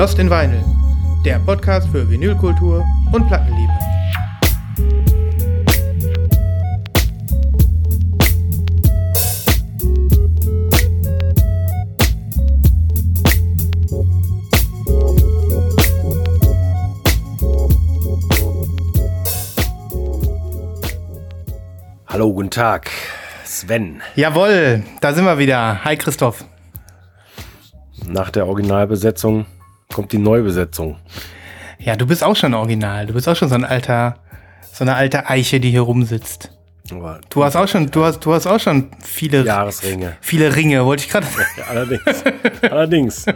Lost in Vinyl, der Podcast für Vinylkultur und Plattenliebe. Hallo, guten Tag. Sven. Jawohl, da sind wir wieder. Hi Christoph. Nach der Originalbesetzung kommt die Neubesetzung. Ja, du bist auch schon original. Du bist auch schon so ein alter, so eine alte Eiche, die hier rumsitzt. Aber Du hast auch schon, du hast, du hast auch schon viele, Jahresringe. viele Ringe, wollte ich gerade. Ja, allerdings. allerdings.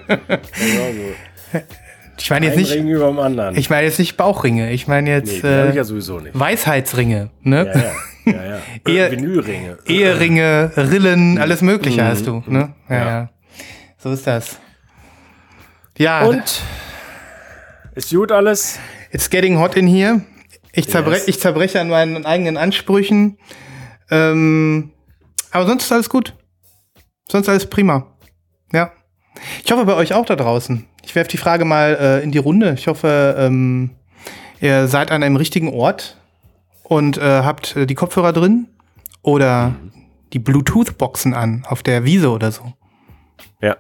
Ich meine jetzt nicht, Ring über dem anderen. ich meine jetzt nicht Bauchringe. Ich meine nee, jetzt ich äh, ja sowieso nicht. Weisheitsringe, ne? Ja, ja. ja, ja. Ehe- Vinylringe. Eheringe, Rillen, alles Mögliche hast du, ne? Ja, ja, Ja. So ist das. Ja, Und? Ist gut alles? it's getting hot in here. Ich, zerbre Yes. ich zerbreche an meinen eigenen Ansprüchen. Ähm, aber sonst ist alles gut. Sonst alles prima. Ja. Ich hoffe bei euch auch da draußen. Ich werfe die Frage mal äh, in die Runde. Ich hoffe, ähm, ihr seid an einem richtigen Ort und äh, habt äh, die Kopfhörer drin oder die Bluetooth-Boxen an auf der Wiese oder so. Ja.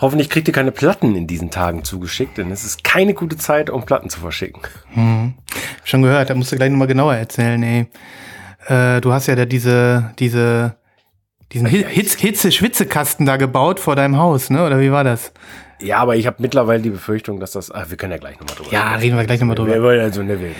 Hoffentlich kriegt ihr keine Platten in diesen Tagen zugeschickt, denn es ist keine gute Zeit, um Platten zu verschicken. Schon gehört, da musst du gleich nochmal genauer erzählen, ey. Äh, du hast ja da diese, diese, diesen Hi- Hitz, Hitze-Schwitzekasten da gebaut vor deinem Haus, ne? Oder wie war das? Ja, aber ich habe mittlerweile die Befürchtung, dass das. Ah, wir können ja gleich nochmal drüber Ja, reden wir gleich nochmal drüber. Wir wollen also ne, wir,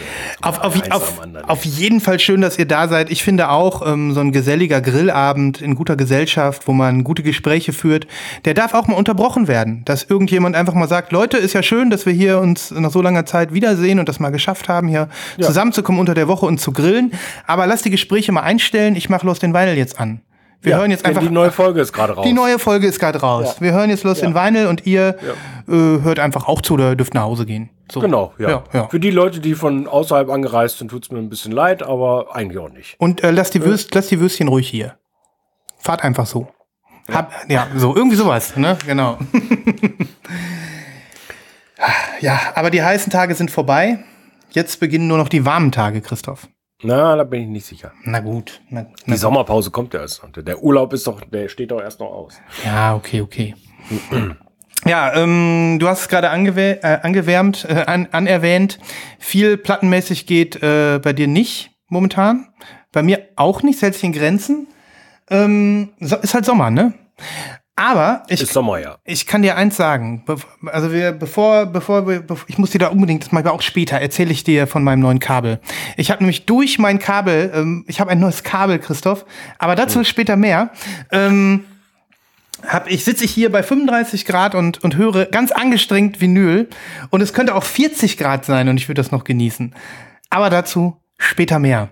Auf, auf, auf, auf jeden Fall schön, dass ihr da seid. Ich finde auch, ähm, so ein geselliger Grillabend in guter Gesellschaft, wo man gute Gespräche führt, der darf auch mal unterbrochen werden. Dass irgendjemand einfach mal sagt, Leute, ist ja schön, dass wir hier uns nach so langer Zeit wiedersehen und das mal geschafft haben, hier zusammenzukommen unter der Woche und zu grillen. Aber lasst die Gespräche mal einstellen. Ich mache los den Weidel jetzt an. Wir Ja, hören jetzt einfach. Die neue Folge ist gerade raus. Die neue Folge ist gerade raus. Wir hören jetzt los in Vinyl und ihr äh, hört einfach auch zu oder dürft nach Hause gehen. So. Genau, ja. Ja, ja. Für die Leute, die von außerhalb angereist sind, tut's mir ein bisschen leid, aber eigentlich auch nicht. Und äh, lass, die Würst, lass die Würstchen ruhig hier. Fahrt einfach so. Hab, ja, so, irgendwie sowas, ne? Genau. ja, aber die heißen Tage sind vorbei. Jetzt beginnen nur noch die warmen Tage, Christoph. Na, da bin ich nicht sicher. Na gut. Na, Die na, Sommerpause kommt ja erst. Der Urlaub ist doch, der steht doch erst noch aus. ja, okay, okay. Ja, ähm, du hast es gerade angewä äh, angewärmt, äh, an anerwähnt. Viel plattenmäßig geht äh, bei dir nicht momentan. Bei mir auch nicht, sich in Grenzen. Ähm, ist halt Sommer, ne? Aber ich, Ist Sommer, ja. ich kann dir eins sagen. Also wir, bevor, bevor, wir- ich muss dir da unbedingt, das mache ich aber auch später, erzähle ich dir von meinem neuen Kabel. Ich habe nämlich durch mein Kabel, ähm, ich habe ein neues Kabel, Christoph, aber dazu später mehr. Ähm, hab ich sitze ich hier bei 35 Grad und, und höre ganz angestrengt Vinyl und es könnte auch 40 Grad sein und ich würde das noch genießen. Aber dazu später mehr.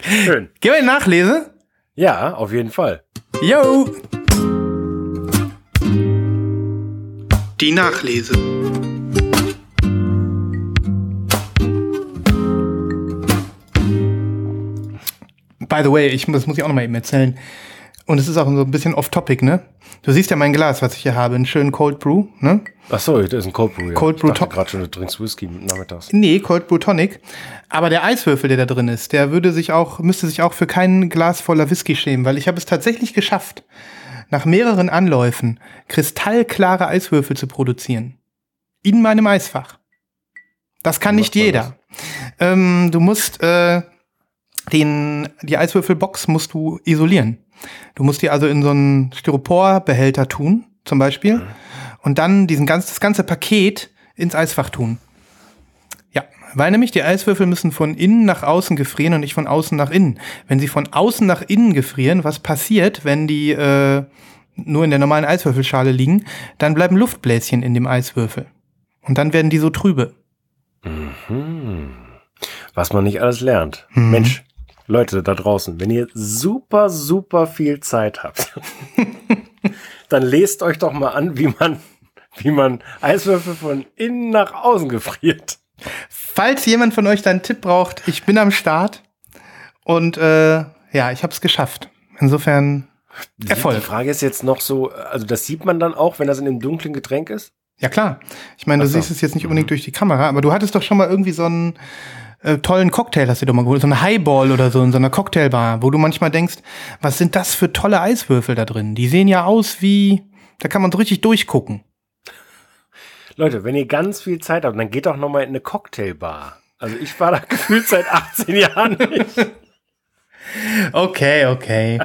Schön. Gehen wir in Nachlese? Ja, auf jeden Fall. Yo! Die Nachlese. By the way, ich, das muss ich auch noch mal eben erzählen. Und es ist auch so ein bisschen off-topic, ne? Du siehst ja mein Glas, was ich hier habe, einen schönen Cold Brew, ne? Ach so, das ist ein Cold Brew. Ja. Cold Brew Top. gerade schon, du trinkst Whisky nachmittags. Nee, Cold Brew Tonic. Aber der Eiswürfel, der da drin ist, der würde sich auch, müsste sich auch für kein Glas voller Whisky schämen, weil ich habe es tatsächlich geschafft, nach mehreren Anläufen kristallklare Eiswürfel zu produzieren. In meinem Eisfach. Das kann nicht jeder. Ähm, du musst äh, den, die Eiswürfelbox musst du isolieren. Du musst die also in so einen Styroporbehälter tun, zum Beispiel, und dann diesen ganz, das ganze Paket ins Eisfach tun. Weil nämlich die Eiswürfel müssen von innen nach außen gefrieren und nicht von außen nach innen. Wenn sie von außen nach innen gefrieren, was passiert, wenn die äh, nur in der normalen Eiswürfelschale liegen, dann bleiben Luftbläschen in dem Eiswürfel. Und dann werden die so trübe. Was man nicht alles lernt. Mhm. Mensch, Leute da draußen, wenn ihr super, super viel Zeit habt, dann lest euch doch mal an, wie man, wie man Eiswürfel von innen nach außen gefriert. Falls jemand von euch da einen Tipp braucht, ich bin am Start und äh, ja, ich habe es geschafft. Insofern Die Erfolg. Frage ist jetzt noch so, also das sieht man dann auch, wenn das in einem dunklen Getränk ist? Ja klar. Ich meine, du so. siehst es jetzt nicht Mhm. unbedingt durch die Kamera, aber du hattest doch schon mal irgendwie so einen äh, tollen Cocktail, hast du doch mal geholt, so eine Highball oder so in so einer Cocktailbar, wo du manchmal denkst, was sind das für tolle Eiswürfel da drin? Die sehen ja aus wie, da kann man so richtig durchgucken. Leute, wenn ihr ganz viel Zeit habt, dann geht doch noch mal in eine Cocktailbar. Also ich war da gefühlt seit 18 Jahren nicht. Okay, okay.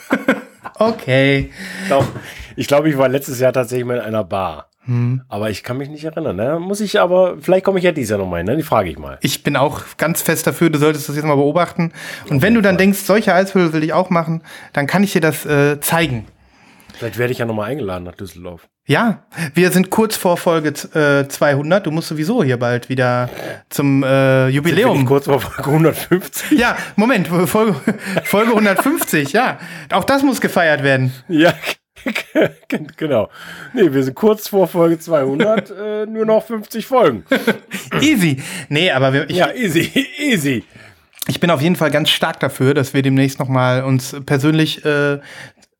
okay. Doch, ich glaube, ich war letztes Jahr tatsächlich mal in einer Bar. Aber ich kann mich nicht erinnern. Ne? Muss ich aber, vielleicht komme ich ja dieses Jahr noch mal hin. Ne? Die frage ich mal. Ich bin auch ganz fest dafür, du solltest das jetzt mal beobachten. Und wenn du dann denkst, solche Eiswürfel will ich auch machen, dann kann ich dir das äh, zeigen. Vielleicht werde ich ja noch mal eingeladen nach Düsseldorf. Ja, wir sind kurz vor Folge äh, 200. Du musst sowieso hier bald wieder zum äh, Jubiläum. kurz vor Folge 150. Ja, Moment, Folge, Folge 150, ja. Auch das muss gefeiert werden. Ja, genau. Nee, wir sind kurz vor Folge 200, äh, nur noch 50 Folgen. Easy. Nee, aber wir, ich, Ja, easy, easy. ich bin auf jeden Fall ganz stark dafür, dass wir demnächst noch mal uns persönlich äh,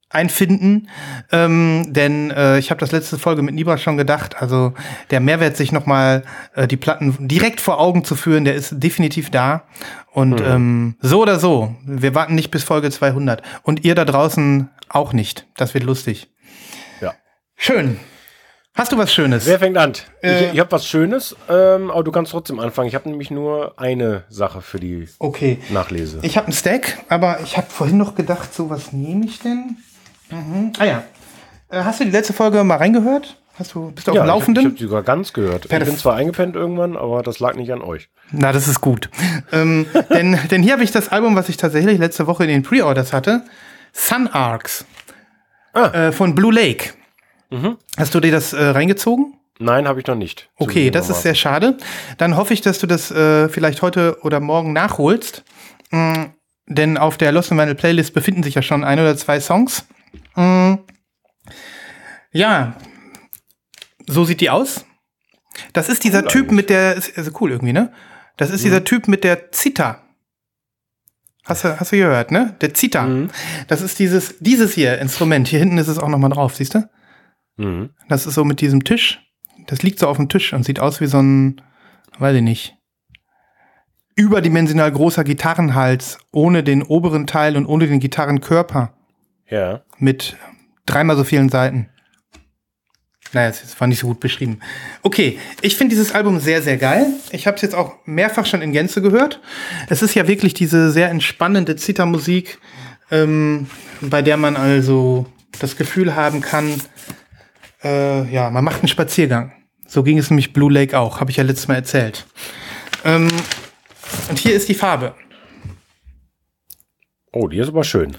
einfinden, ähm, denn äh, ich habe das letzte Folge mit Nibra schon gedacht, also der Mehrwert, sich noch mal äh, die Platten direkt vor Augen zu führen, der ist definitiv da und ähm, so oder so, wir warten nicht bis Folge 200 und ihr da draußen auch nicht, das wird lustig. Ja. Schön. Hast du was Schönes? Wer fängt an? Äh, ich ich habe was Schönes, ähm, aber du kannst trotzdem anfangen. Ich habe nämlich nur eine Sache für die Okay. Nachlese. Ich habe einen Stack, aber ich habe vorhin noch gedacht, so was nehme ich denn? Mhm. Ah ja. Äh, hast du die letzte Folge mal reingehört? Hast du, bist du auf dem ich habe Laufenden? hab sogar ganz gehört. Perf- Ich bin zwar eingepennt irgendwann, aber das lag nicht an euch. Na, das ist gut. ähm, denn, denn hier habe ich das Album, was ich tatsächlich letzte Woche in den Pre-Orders hatte. Sun Arcs. Ah. Äh, von Blue Lake. Hast du dir das äh, reingezogen? Nein, habe ich noch nicht. Okay, das ist sehr schade. Dann hoffe ich, dass du das äh, vielleicht heute oder morgen nachholst. Mm, denn auf der Lost in Vinyl Playlist befinden sich ja schon ein oder zwei Songs. Mm, ja, so sieht die aus. Das ist dieser Cool Typ eigentlich. mit der, ist also cool irgendwie, ne? Das ist dieser Typ mit der Zither. Hast du, hast du gehört, ne? Der Zither. Mhm. Das ist dieses, dieses hier Instrument. Hier hinten ist es auch nochmal drauf, siehst du? Mhm. Das ist so mit diesem Tisch. Das liegt so auf dem Tisch und sieht aus wie so ein, weiß ich nicht, überdimensional großer Gitarrenhals ohne den oberen Teil und ohne den Gitarrenkörper Ja. mit dreimal so vielen Seiten. Naja, das war nicht so gut beschrieben. Okay, ich finde dieses Album sehr, sehr geil. Ich habe es jetzt auch mehrfach schon in Gänze gehört. Es ist ja wirklich diese sehr entspannende Zittermusik, ähm, bei der man also das Gefühl haben kann, äh, ja, man macht einen Spaziergang. So ging es nämlich Blue Lake auch, habe ich ja letztes Mal erzählt. Ähm, und hier ist die Farbe. Oh, die ist aber schön.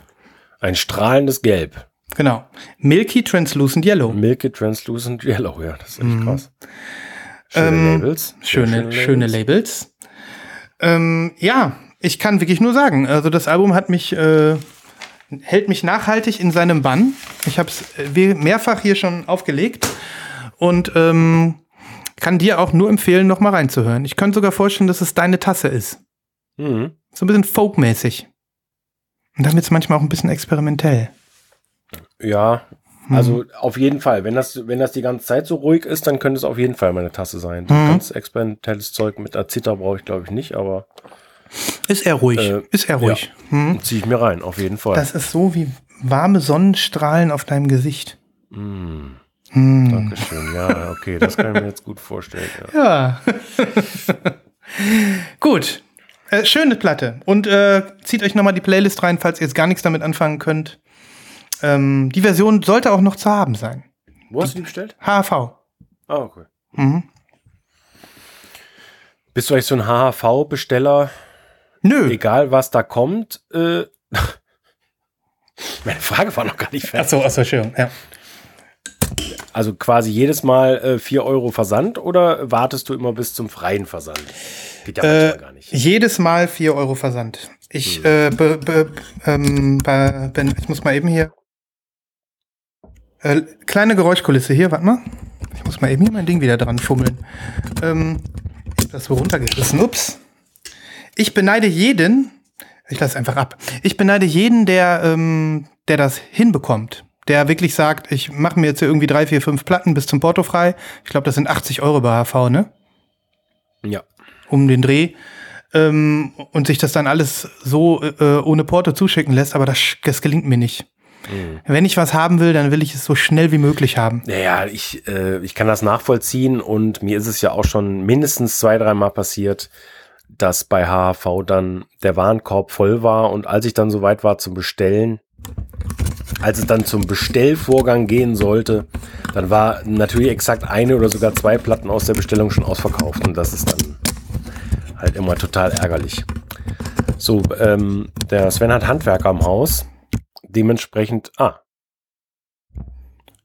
Ein strahlendes Gelb. Genau. Milky Translucent Yellow. Milky Translucent Yellow, ja, das ist echt krass. Schöne Mhm. Ähm, Labels. Sehr Schöne, schöne Labels. Ähm, ja, ich kann wirklich nur sagen, also das Album hat mich, äh, hält mich nachhaltig in seinem Bann. Ich habe es mehrfach hier schon aufgelegt und ähm, kann dir auch nur empfehlen, noch mal reinzuhören. Ich könnte sogar vorstellen, dass es deine Tasse ist. Mhm. So ein bisschen folkmäßig. Und dann wird es manchmal auch ein bisschen experimentell. Ja, Mhm. also auf jeden Fall. Wenn das, wenn das die ganze Zeit so ruhig ist, dann könnte es auf jeden Fall meine Tasse sein. Mhm. Ganz experimentelles Zeug mit Zither brauche ich, glaube ich, nicht, aber Ist er ruhig. Äh, ist er ruhig. Hm? ziehe ich mir rein, auf jeden Fall. Das ist so wie warme Sonnenstrahlen auf deinem Gesicht. Mm, Hm. Dankeschön. Ja, okay, das kann ich mir jetzt gut vorstellen. Ja. Ja. Gut. Äh, schöne Platte. Und äh, zieht euch nochmal die Playlist rein, falls ihr jetzt gar nichts damit anfangen könnt. Ähm, die Version sollte auch noch zu haben sein. Wo hast du die bestellt? HHV. Ah, okay. Mhm. Bist du eigentlich so ein HHV-Besteller? Nö. Egal, was da kommt. Äh, meine Frage war noch gar nicht fertig. Achso, achso, schön. Ja. Also quasi jedes Mal äh, 4 Euro Versand oder wartest du immer bis zum freien Versand? Geht ja manchmal Äh, gar nicht. jedes Mal 4 Euro Versand. Ich, äh, be, be, ähm, bei, wenn, ich muss mal eben hier. Äh, kleine Geräuschkulisse hier, warte mal. Ich muss mal eben hier mein Ding wieder dran fummeln. Ähm, ich hab das so runtergerissen. Ups. Ich beneide jeden, ich lasse einfach ab. Ich beneide jeden, der, ähm, der das hinbekommt. Der wirklich sagt, ich mache mir jetzt hier irgendwie drei, vier, fünf Platten bis zum Porto frei. Ich glaube, das sind 80 Euro bei HV, ne? Ja. Um den Dreh. Ähm, und sich das dann alles so äh, ohne Porto zuschicken lässt, aber das, das gelingt mir nicht. Mhm. Wenn ich was haben will, dann will ich es so schnell wie möglich haben. Naja, ich, äh, ich kann das nachvollziehen und mir ist es ja auch schon mindestens zwei, dreimal passiert, dass bei HHV dann der Warenkorb voll war und als ich dann soweit war zum Bestellen, als es dann zum Bestellvorgang gehen sollte, dann war natürlich exakt eine oder sogar zwei Platten aus der Bestellung schon ausverkauft und das ist dann halt immer total ärgerlich. So, ähm, der Sven hat Handwerker am Haus. Dementsprechend, ah,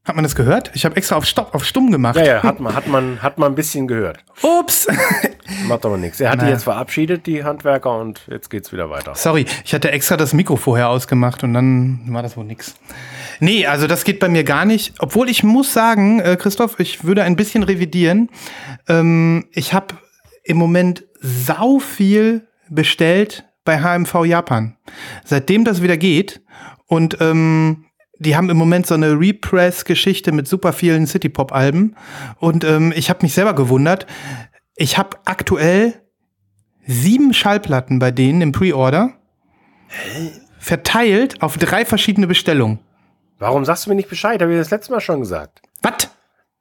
hat man das gehört? Ich habe extra auf, Stopp, auf stumm gemacht. Ja, ja, hat man, hat man, hat man ein bisschen gehört. Ups. Macht aber nichts. Er hat die jetzt verabschiedet, die Handwerker, und jetzt geht's wieder weiter. Sorry, ich hatte extra das Mikro vorher ausgemacht und dann war das wohl nix. Nee, also das geht bei mir gar nicht. Obwohl ich muss sagen, äh, Christoph, ich würde ein bisschen revidieren. Ähm, ich habe im Moment sau viel bestellt bei HMV Japan. Seitdem das wieder geht und ähm, die haben im Moment so eine Repress-Geschichte mit super vielen City-Pop-Alben. Und ähm, ich habe mich selber gewundert. Ich habe aktuell sieben Schallplatten bei denen im Pre-Order. Verteilt auf drei verschiedene Bestellungen. Warum sagst du mir nicht Bescheid? Habe ich das letzte Mal schon gesagt. Was?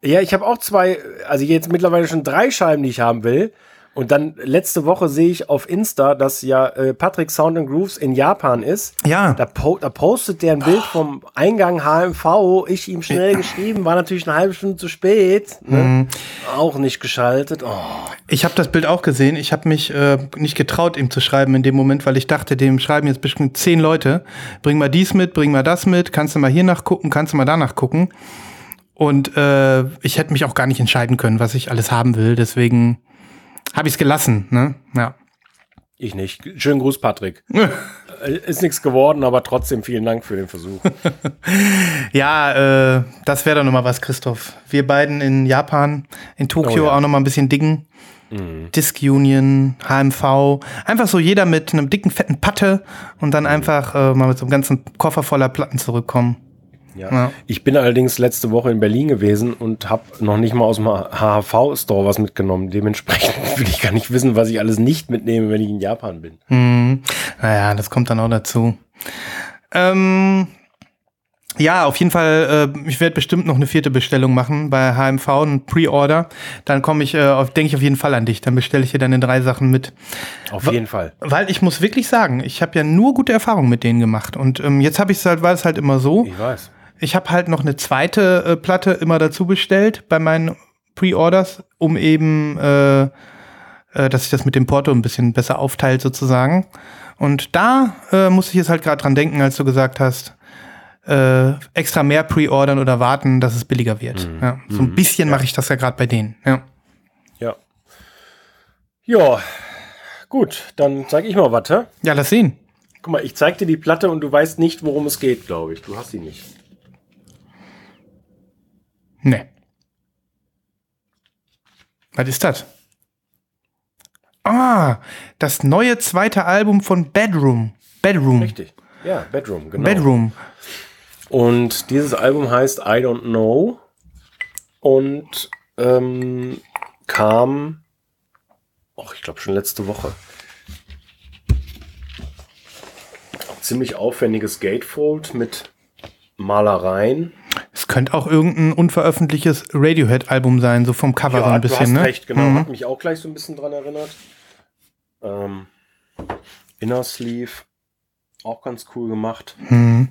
Ja, ich habe auch zwei, also jetzt mittlerweile schon drei Scheiben, die ich haben will. Und dann letzte Woche sehe ich auf Insta, dass ja äh, Patrick Sound and Grooves in Japan ist. Ja. Da, po da postet der ein Bild vom Eingang HMV. Ich ihm schnell geschrieben, war natürlich eine halbe Stunde zu spät. Ne? Mhm. Auch nicht geschaltet. Oh. Ich habe das Bild auch gesehen. Ich habe mich äh, nicht getraut, ihm zu schreiben in dem Moment, weil ich dachte, dem schreiben jetzt bestimmt zehn Leute. Bring mal dies mit, bring mal das mit. Kannst du mal hier nachgucken, kannst du mal danach gucken. Und äh, ich hätte mich auch gar nicht entscheiden können, was ich alles haben will. Deswegen habe ich es gelassen, ne? Ja. Ich nicht. Schönen Gruß, Patrick. Äh, ist nichts geworden, aber trotzdem vielen Dank für den Versuch. ja, äh, das wäre doch nochmal was, Christoph. Wir beiden in Japan, in Tokio oh, ja. auch nochmal ein bisschen diggen. Mhm. Disc Union, HMV, einfach so jeder mit einem dicken, fetten Patte und dann einfach äh, mal mit so einem ganzen Koffer voller Platten zurückkommen. Ja. ja. Ich bin allerdings letzte Woche in Berlin gewesen und habe noch nicht mal aus dem HHV-Store was mitgenommen. Dementsprechend will ich gar nicht wissen, was ich alles nicht mitnehme, wenn ich in Japan bin. Hm. Naja, das kommt dann auch dazu. Ähm, ja, auf jeden Fall, äh, ich werde bestimmt noch eine vierte Bestellung machen bei HMV, ein Pre-Order. Dann komme ich, äh, denke ich auf jeden Fall an dich. Dann bestelle ich dir deine drei Sachen mit. Auf jeden Fall. Weil ich muss wirklich sagen, ich habe ja nur gute Erfahrungen mit denen gemacht. Und ähm, jetzt habe ich es halt, war es halt immer so. Ich weiß ich habe halt noch eine zweite äh, Platte immer dazu bestellt bei meinen Pre-Orders, um eben, äh, äh, dass sich das mit dem Porto ein bisschen besser aufteilt sozusagen. Und da äh, muss ich jetzt halt gerade dran denken, als du gesagt hast, äh, extra mehr pre-ordern oder warten, dass es billiger wird. Mhm. Ja, so ein mhm. bisschen ja. mache ich das ja gerade bei denen. Ja. Ja. Ja. Gut, dann zeige ich mal was? Ja, lass sehen. Guck mal, ich zeig dir die Platte und du weißt nicht, worum es geht, glaube ich. Du hast sie nicht. Nee. Was ist das? Ah, das neue zweite Album von Bedroom. Bedroom. Richtig. Ja, Bedroom, genau. Bedroom. Und dieses Album heißt I Don't Know und ähm, kam, oh, ich glaube schon letzte Woche. Ziemlich aufwendiges Gatefold mit Malereien es könnte auch irgendein unveröffentlichtes Radiohead-Album sein, so vom Cover ja, so ein bisschen. Du hast ne? recht, genau. Mhm. Hat mich auch gleich so ein bisschen dran erinnert. Ähm, Inner Sleeve, auch ganz cool gemacht. Mhm.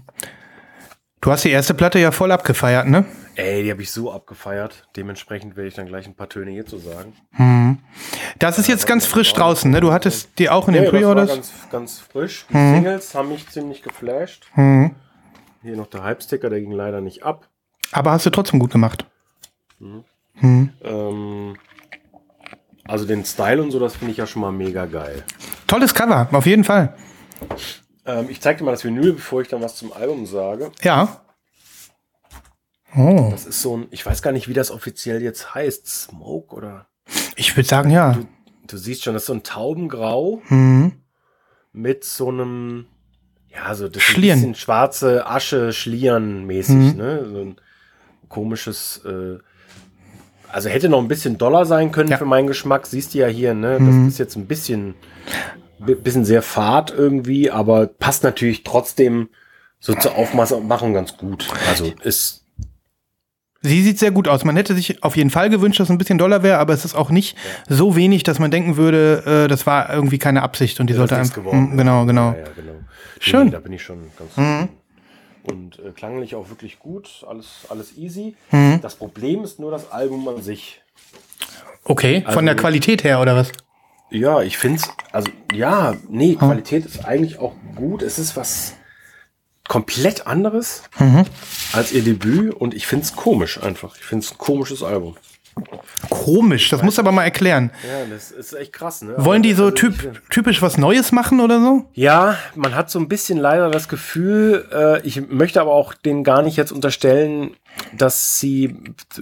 Du hast die erste Platte ja voll abgefeiert, ne? Ey, die habe ich so abgefeiert. Dementsprechend werde ich dann gleich ein paar Töne hier zu sagen. Mhm. Das ist jetzt ganz frisch draußen, ne? Du hattest die auch in ja, den Pre-Orders? ganz, ganz frisch. Die mhm. Singles haben mich ziemlich geflasht. Mhm. Hier noch der Hype-Sticker, der ging leider nicht ab. Aber hast du trotzdem gut gemacht. Mhm. Mhm. Ähm, also den Style und so, das finde ich ja schon mal mega geil. Tolles Cover, auf jeden Fall. Ähm, ich zeige dir mal das Vinyl, bevor ich dann was zum Album sage. Ja. Oh. Das ist so ein, ich weiß gar nicht, wie das offiziell jetzt heißt. Smoke oder? Ich würde sagen, ja. Du, du, siehst schon, das ist so ein Taubengrau mhm. mit so einem Ja, so das Schlieren. ist ein bisschen schwarze Asche, Schlieren mäßig, Mhm. ne? So ein komisches, äh, also hätte noch ein bisschen doller sein können Ja. für meinen Geschmack. Siehst du ja hier, ne? Das Mhm. ist jetzt ein bisschen, bi- bisschen sehr fad irgendwie, aber passt natürlich trotzdem so zur Aufmachung ganz gut. Also ist, Sie sieht sehr gut aus. Man hätte sich auf jeden Fall gewünscht, dass es ein bisschen doller wäre, aber es ist auch nicht so wenig, dass man denken würde, äh, das war irgendwie keine Absicht und die sollte das ist einfach. geworden. Mm, Genau, genau. Ja, ja, genau. Schön. Nee, da bin ich schon ganz Mhm. Und äh, klanglich auch wirklich gut, alles, alles easy. Mhm. Das Problem ist nur das Album an sich. Okay, von der Also- Qualität her oder was? Ja, ich finde es, also ja, nee, Qualität ist eigentlich auch gut. Es ist was komplett anderes Mhm. als ihr Debüt und ich finde es komisch einfach. Ich finde es ein komisches Album. Komisch, das musst du aber mal erklären. Ja, das ist echt krass, ne? Wollen die so Also typ, typisch was Neues machen oder so? Ja, man hat so ein bisschen leider das Gefühl, äh, ich möchte aber auch denen gar nicht jetzt unterstellen, dass sie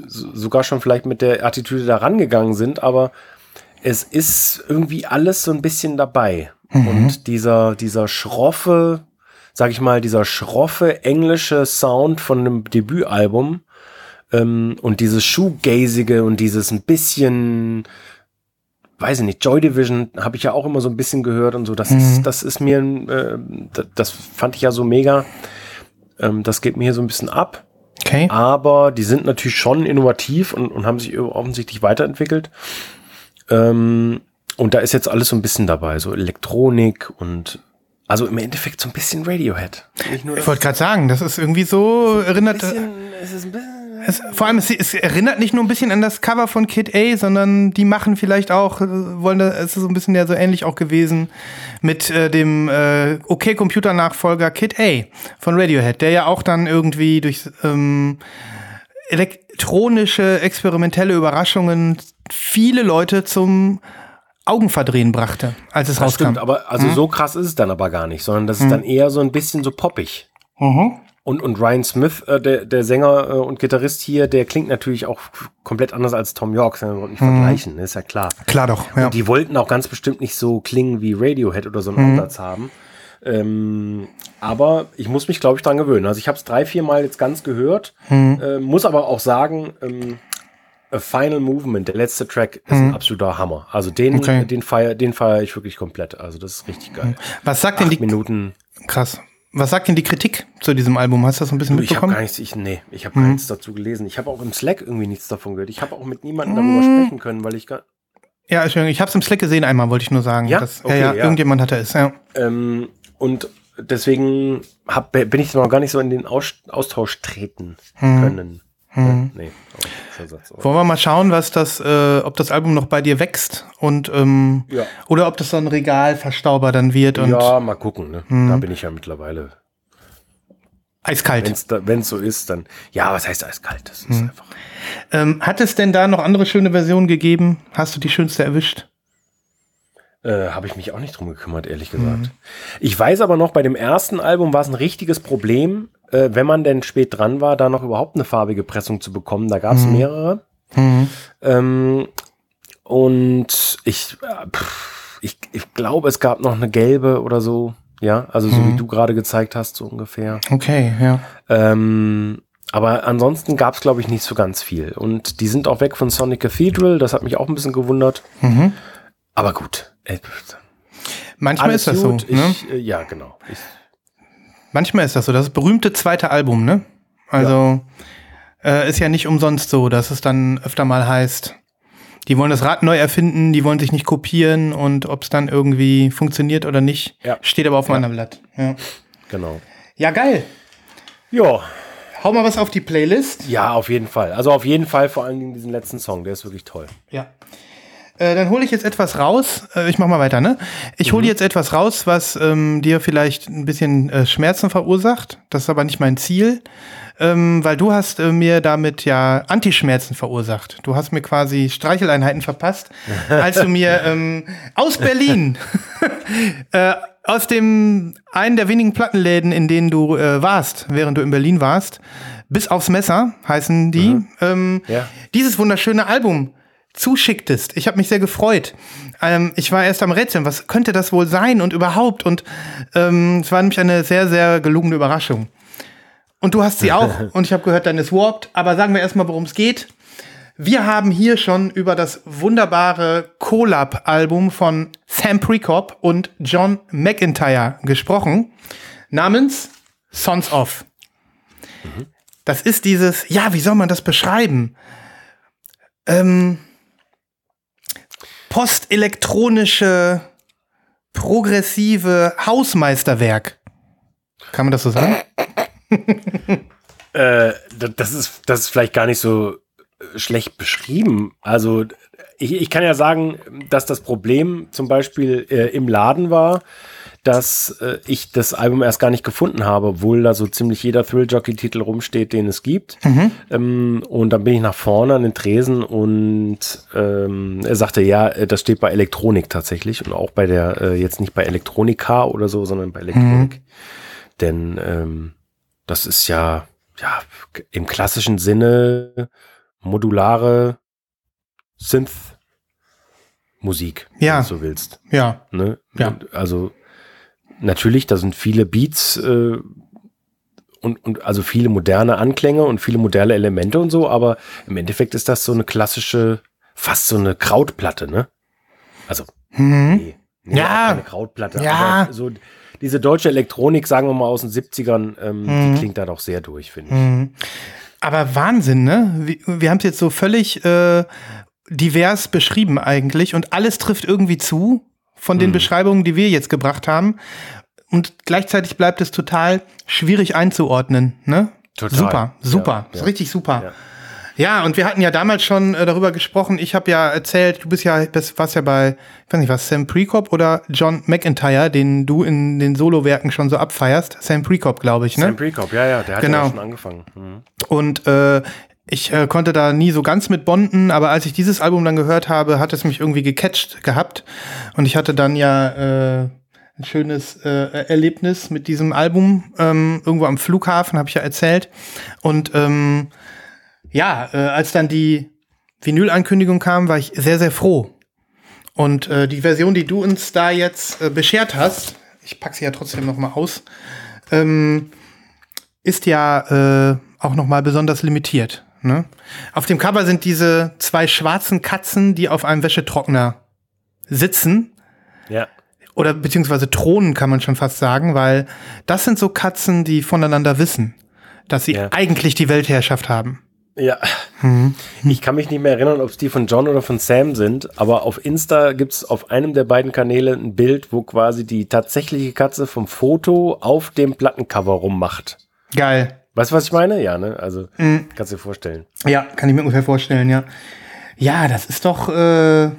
sogar schon vielleicht mit der Attitüde da rangegangen sind, aber es ist irgendwie alles so ein bisschen dabei. Und dieser, dieser schroffe, sag ich mal, dieser schroffe englische Sound von einem Debütalbum ähm, und dieses Shoegazige und dieses ein bisschen weiß ich nicht, Joy Division habe ich ja auch immer so ein bisschen gehört und so. Das ist, das ist mir, äh, das, das fand ich ja so mega. Ähm, das geht mir hier so ein bisschen ab. Okay. Aber die sind natürlich schon innovativ und, und haben sich offensichtlich weiterentwickelt. Ähm, und da ist jetzt alles so ein bisschen dabei, so Elektronik und also im Endeffekt so ein bisschen Radiohead. Ich wollte gerade sagen, das ist irgendwie so erinnert. bisschen, es ist ein bisschen Es, vor allem, es, es erinnert nicht nur ein bisschen an das Cover von Kid A, sondern die machen vielleicht auch, äh, wollen, es ist so ein bisschen ja so ähnlich auch gewesen mit äh, dem äh, OK-Computer-Nachfolger Kid A von Radiohead, der ja auch dann irgendwie durch ähm, elektronische, experimentelle Überraschungen viele Leute zum Augenverdrehen brachte, als es Das rauskam. stimmt, aber also so krass ist es dann aber gar nicht, sondern das ist dann eher so ein bisschen so poppig. Mhm. Und, und Ryan Smith, äh, der, der Sänger äh, und Gitarrist hier, der klingt natürlich auch komplett anders als Tom York. Kann man nicht vergleichen, ne, ist ja klar. Klar doch, ja. Die wollten auch ganz bestimmt nicht so klingen wie Radiohead oder so einen Ansatz haben. Ähm, aber ich muss mich, glaube ich, dran gewöhnen. Also ich habe es drei, vier Mal jetzt ganz gehört, äh, muss aber auch sagen, ähm, A Final Movement, der letzte Track, ist ein absoluter Hammer. Also den, Okay. den feiere den feier ich wirklich komplett. Also das ist richtig geil. Was sagt denn Acht die, Minuten. krass, was sagt denn die Kritik zu diesem Album? Hast du das ein bisschen Du, Ich habe mitbekommen? gar nichts, ich, nee, ich habe gar nichts dazu gelesen. Ich habe auch im Slack irgendwie nichts davon gehört. Ich habe auch mit niemandem darüber sprechen können, weil ich gar, Ja, Entschuldigung, ich habe es im Slack gesehen einmal, wollte ich nur sagen. Ja? Das, Okay, ja, ja, ja. irgendjemand hatte es, ja. Ähm, und deswegen hab, bin ich noch gar nicht so in den Aus, Austausch treten können. Ja, nee, auch schon Satz, aber- Wollen wir mal schauen, was das, äh, ob das Album noch bei dir wächst und ähm, Ja. oder ob das so ein Regalverstauber dann wird und ja, mal gucken. Ne? Da bin ich ja mittlerweile. eiskalt. Wenn es so ist, dann. Ja, was heißt eiskalt? Das ist einfach. Ähm, hat es denn da noch andere schöne Versionen gegeben? Hast du die schönste erwischt? Äh, Habe ich mich auch nicht drum gekümmert, ehrlich gesagt. Ich weiß aber noch, bei dem ersten Album war es ein richtiges Problem, äh, wenn man denn spät dran war, da noch überhaupt eine farbige Pressung zu bekommen. Da gab es mehrere. Ähm, und ich, äh, pff, ich, ich glaube, es gab noch eine gelbe oder so. Ja, also so wie du gerade gezeigt hast, so ungefähr. Okay, ja. Ähm, aber ansonsten gab es, glaube ich, nicht so ganz viel. Und die sind auch weg von Sonic Cathedral. Das hat mich auch ein bisschen gewundert. Mhm. Aber gut. Äh, Manchmal alles ist das gut. so. Ne? Ich, äh, ja, genau. Ich, Manchmal ist das so. Das berühmte zweite Album, ne? Also äh, ist ja nicht umsonst so, dass es dann öfter mal heißt, die wollen das Rad neu erfinden, die wollen sich nicht kopieren und ob es dann irgendwie funktioniert oder nicht, Ja. steht aber auf einem anderen Blatt. Ja. genau. ja, geil. Ja, Hau mal was auf die Playlist. ja, auf jeden Fall. Also auf jeden Fall vor allen Dingen diesen letzten Song, der ist wirklich toll. Ja. Äh, dann hole ich jetzt etwas raus. Äh, ich mach mal weiter, ne? Ich hole jetzt etwas raus, was ähm, dir vielleicht ein bisschen äh, Schmerzen verursacht. Das ist aber nicht mein Ziel, ähm, weil du hast äh, mir damit ja Antischmerzen verursacht. Du hast mir quasi Streicheleinheiten verpasst, als du mir ähm, aus Berlin, äh, aus dem einen der wenigen Plattenläden, in denen du äh, warst, während du in Berlin warst, bis aufs Messer heißen die, ähm, Ja. dieses wunderschöne Album zuschicktest. Ich habe mich sehr gefreut. Ähm, ich war erst am Rätseln, was könnte das wohl sein und überhaupt. Und ähm, es war nämlich eine sehr, sehr gelungene Überraschung. Und du hast sie auch. und ich habe gehört, dann ist Warped. Aber sagen wir erstmal, worum es geht. Wir haben hier schon über das wunderbare Collab-Album von Sam Prekop und John McIntyre gesprochen, namens Sons of. Mhm. Das ist dieses, ja, wie soll man das beschreiben? Ähm, postelektronische, progressive Hausmeisterwerk. Kann man das so sagen? äh, das, ist, das ist vielleicht gar nicht so äh, schlecht beschrieben. Also ich, ich kann ja sagen, dass das Problem zum Beispiel äh, im Laden war, dass äh, ich das Album erst gar nicht gefunden habe, obwohl da so ziemlich jeder Thrill-Jockey-Titel rumsteht, den es gibt. Mhm. Ähm, und dann bin ich nach vorne an den Tresen und ähm, er sagte, ja, äh, das steht bei Elektronik tatsächlich und auch bei der, äh, jetzt nicht bei Elektronika oder so, sondern bei Elektronik. Mhm. Denn ähm, das ist ja, ja, im klassischen Sinne modulare Synth Musik, ja. wenn du so willst. Ja. Ne? Ja. Also natürlich, da sind viele Beats äh, und, und also viele moderne Anklänge und viele moderne Elemente und so, aber im Endeffekt ist das so eine klassische, fast so eine Krautplatte, ne? Also, mhm. nee, nee, ja, keine Krautplatte, ja. aber so diese deutsche Elektronik, sagen wir mal aus den 70ern, ähm, mhm. die klingt da doch sehr durch, finde ich. Mhm. Aber Wahnsinn, ne? Wir, wir haben es jetzt so völlig äh, divers beschrieben eigentlich und alles trifft irgendwie zu von den mhm. Beschreibungen, die wir jetzt gebracht haben. Und gleichzeitig bleibt es total schwierig einzuordnen. Ne? Total. Super, super, ja, ja. richtig super. Ja. Ja, und wir hatten ja damals schon äh, darüber gesprochen. Ich habe ja erzählt, du bist ja, bist, warst ja bei, ich weiß nicht was, Sam Prekop oder John McIntyre, den du in den Solowerken schon so abfeierst. Sam Prekop, glaube ich, ne? Sam Prekop, ja, ja, der hat genau. ja schon angefangen. Mhm. Und äh, ich äh, konnte da nie so ganz mit bonden, aber als ich dieses Album dann gehört habe, hat es mich irgendwie gecatcht gehabt. Und ich hatte dann ja äh, ein schönes äh, Erlebnis mit diesem Album ähm, irgendwo am Flughafen, habe ich ja erzählt. Und ähm, ja, äh, als dann die Vinyl-Ankündigung kam, war ich sehr, sehr froh. Und äh, die Version, die du uns da jetzt äh, beschert hast, ich pack sie ja trotzdem noch mal aus, ähm, ist ja äh, auch noch mal besonders limitiert. Ne? Auf dem Cover sind diese zwei schwarzen Katzen, die auf einem Wäschetrockner sitzen. Ja. Oder beziehungsweise thronen, kann man schon fast sagen, weil das sind so Katzen, die voneinander wissen, dass sie ja. eigentlich die Weltherrschaft haben. Ja. Mhm. Ich kann mich nicht mehr erinnern, ob es die von John oder von Sam sind, aber auf Insta gibt es auf einem der beiden Kanäle ein Bild, wo quasi die tatsächliche Katze vom Foto auf dem Plattencover rummacht. Geil. Weißt du, was ich meine? Ja, ne? Also, mhm. kannst du dir vorstellen. Ja, kann ich mir ungefähr vorstellen, ja. Ja, das ist doch. Äh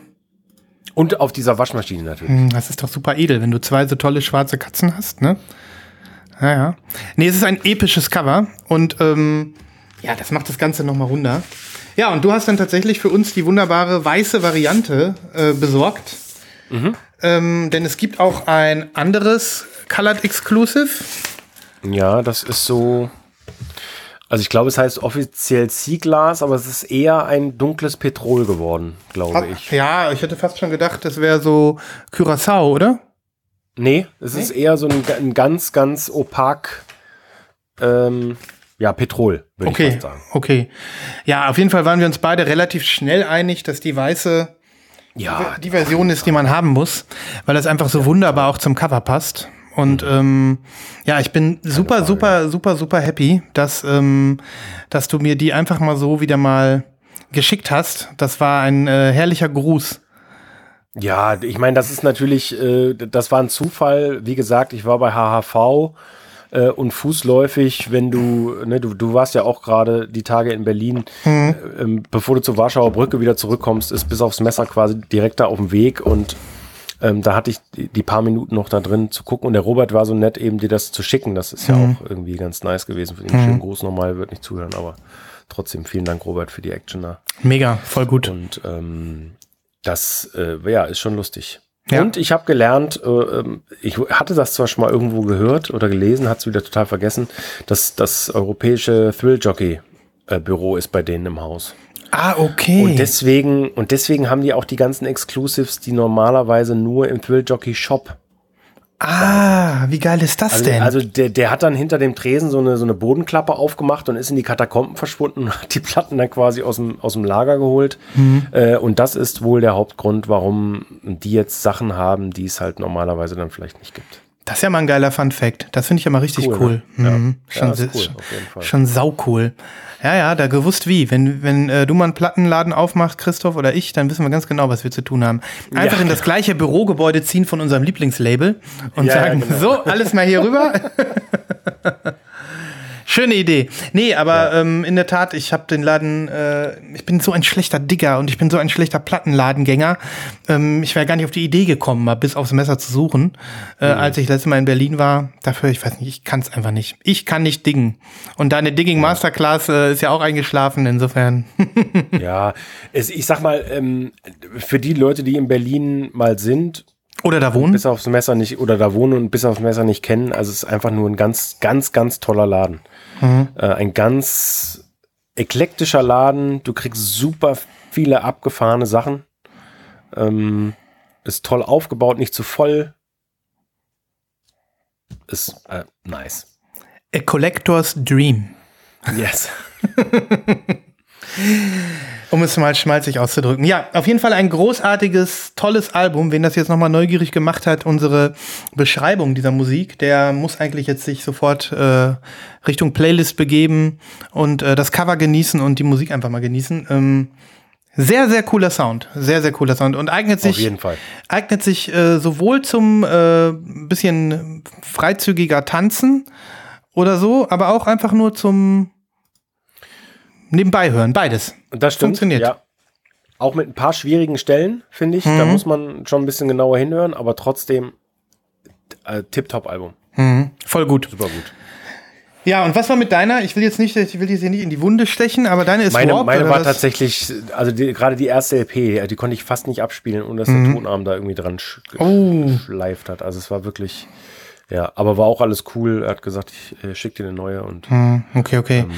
Und auf dieser Waschmaschine natürlich. Hm, das ist doch super edel, wenn du zwei so tolle schwarze Katzen hast, ne? Ja, ja. Nee, es ist ein episches Cover und ähm, ja, das macht das Ganze nochmal runter. Ja, und du hast dann tatsächlich für uns die wunderbare weiße Variante äh, besorgt. Mhm. Ähm, denn es gibt auch ein anderes Colored Exclusive. Ja, das ist so. Also ich glaube, es heißt offiziell Seaglass, aber es ist eher ein dunkles Petrol geworden, glaube ich. Ja, ich hätte fast schon gedacht, das wäre so Curaçao, oder? Nee, es nee? ist eher so ein, ein ganz, ganz opak, ähm, ja, Petrol, würde okay, ich fast sagen. Okay. Ja, auf jeden Fall waren wir uns beide relativ schnell einig, dass die weiße ja, die Version ist, die man haben muss, weil das einfach so wunderbar auch zum Cover passt. Und ähm, ja, ich bin super, super, super, super happy, dass, ähm, dass du mir die einfach mal so wieder mal geschickt hast. Das war ein äh, herrlicher Gruß. Ja, ich meine, das ist natürlich, äh, das war ein Zufall. Wie gesagt, ich war bei HHV äh, und fußläufig, wenn du, ne, du, du warst ja auch gerade die Tage in Berlin, mhm. äh, bevor du zur Warschauer Brücke wieder zurückkommst, ist bis aufs Messer quasi direkt da auf dem Weg und ähm, da hatte ich die, die, paar Minuten noch da drin zu gucken und der Robert war so nett, eben dir das zu schicken. Das ist ja mhm. auch irgendwie ganz nice gewesen. Für den mhm. schönen Gruß nochmal, wird nicht zuhören, aber trotzdem vielen Dank, Robert, für die Actioner. Mega, voll gut. Und ähm, das äh, ja, ist schon lustig. Ja. Und ich habe gelernt, äh, ähm, ich hatte das zwar schon mal irgendwo gehört oder gelesen, hat es wieder total vergessen, dass das europäische Thrill Jockey äh, Büro ist bei denen im Haus. Ah, okay. Und deswegen, und deswegen haben die auch die ganzen Exclusives, die normalerweise nur im Thrill Jockey Shop Ah, wie geil ist das also, denn? Also der, der hat dann hinter dem Tresen so eine, so eine Bodenklappe aufgemacht und ist in die Katakomben verschwunden und hat die Platten dann quasi aus dem, aus dem Lager geholt. Mhm. Äh, und das ist wohl der Hauptgrund, warum die jetzt Sachen haben, die es halt normalerweise dann vielleicht nicht gibt. Das ist ja mal ein geiler Fun Fact. Das finde ich ja mal richtig cool. cool. Ne? Mhm. Ja. Schon, ja, cool, schon, schon sau cool. Ja, ja, da gewusst wie. Wenn, wenn äh, du mal einen Plattenladen aufmachst, Christoph oder ich, dann wissen wir ganz genau, was wir zu tun haben. Einfach ja, in das gleiche Bürogebäude ziehen von unserem Lieblingslabel und sagen, genau. so, alles mal hier rüber. Schöne Idee. Nee, aber ja. ähm, in der Tat, ich habe den Laden, äh, ich bin so ein schlechter Digger und ich bin so ein schlechter Plattenladengänger. Ähm, ich wäre gar nicht auf die Idee gekommen, mal bis aufs Messer zu suchen, äh, mhm. als ich letztes Mal in Berlin war. Dafür, ich weiß nicht, ich kann es einfach nicht. Ich kann nicht diggen. Und deine Digging Masterclass äh, ist ja auch eingeschlafen, insofern. ja, es, ich sag mal, ähm, für die Leute, die in Berlin mal sind, oder da wohnen? Bis aufs Messer nicht, oder da wohnen und bis aufs Messer nicht kennen. Also es ist einfach nur ein ganz, ganz, ganz toller Laden. Mhm. Äh, ein ganz eklektischer Laden. Du kriegst super viele abgefahrene Sachen. Ähm, ist toll aufgebaut, nicht zu voll. Ist äh, nice. A Collector's Dream. Yes. um es mal schmalzig auszudrücken. Ja, auf jeden Fall ein großartiges, tolles Album. Wen das jetzt nochmal neugierig gemacht hat, unsere Beschreibung dieser Musik, der muss eigentlich jetzt sich sofort äh, Richtung Playlist begeben und äh, das Cover genießen und die Musik einfach mal genießen. Ähm, sehr, sehr cooler Sound. Sehr, sehr cooler Sound. Und eignet sich, Auf jeden Fall. eignet sich äh, sowohl zum äh, bisschen freizügiger Tanzen oder so, aber auch einfach nur zum nebenbei hören, beides. Das stimmt. Funktioniert. Ja. Auch mit ein paar schwierigen Stellen, finde ich. Mhm. Da muss man schon ein bisschen genauer hinhören, aber trotzdem äh, Tip-Top-Album. Mhm. Voll gut. Super gut. Ja, und was war mit deiner? Ich will jetzt nicht, ich will jetzt hier nicht in die Wunde stechen, aber deine ist Meine, Warped, meine war das? tatsächlich, also die, gerade die erste LP, die konnte ich fast nicht abspielen, ohne dass mhm. der Tonarm da irgendwie dran sch oh. geschleift hat. Also es war wirklich, ja, aber war auch alles cool. Er hat gesagt, ich äh, schicke dir eine neue und. Mhm. Okay, okay. Ähm,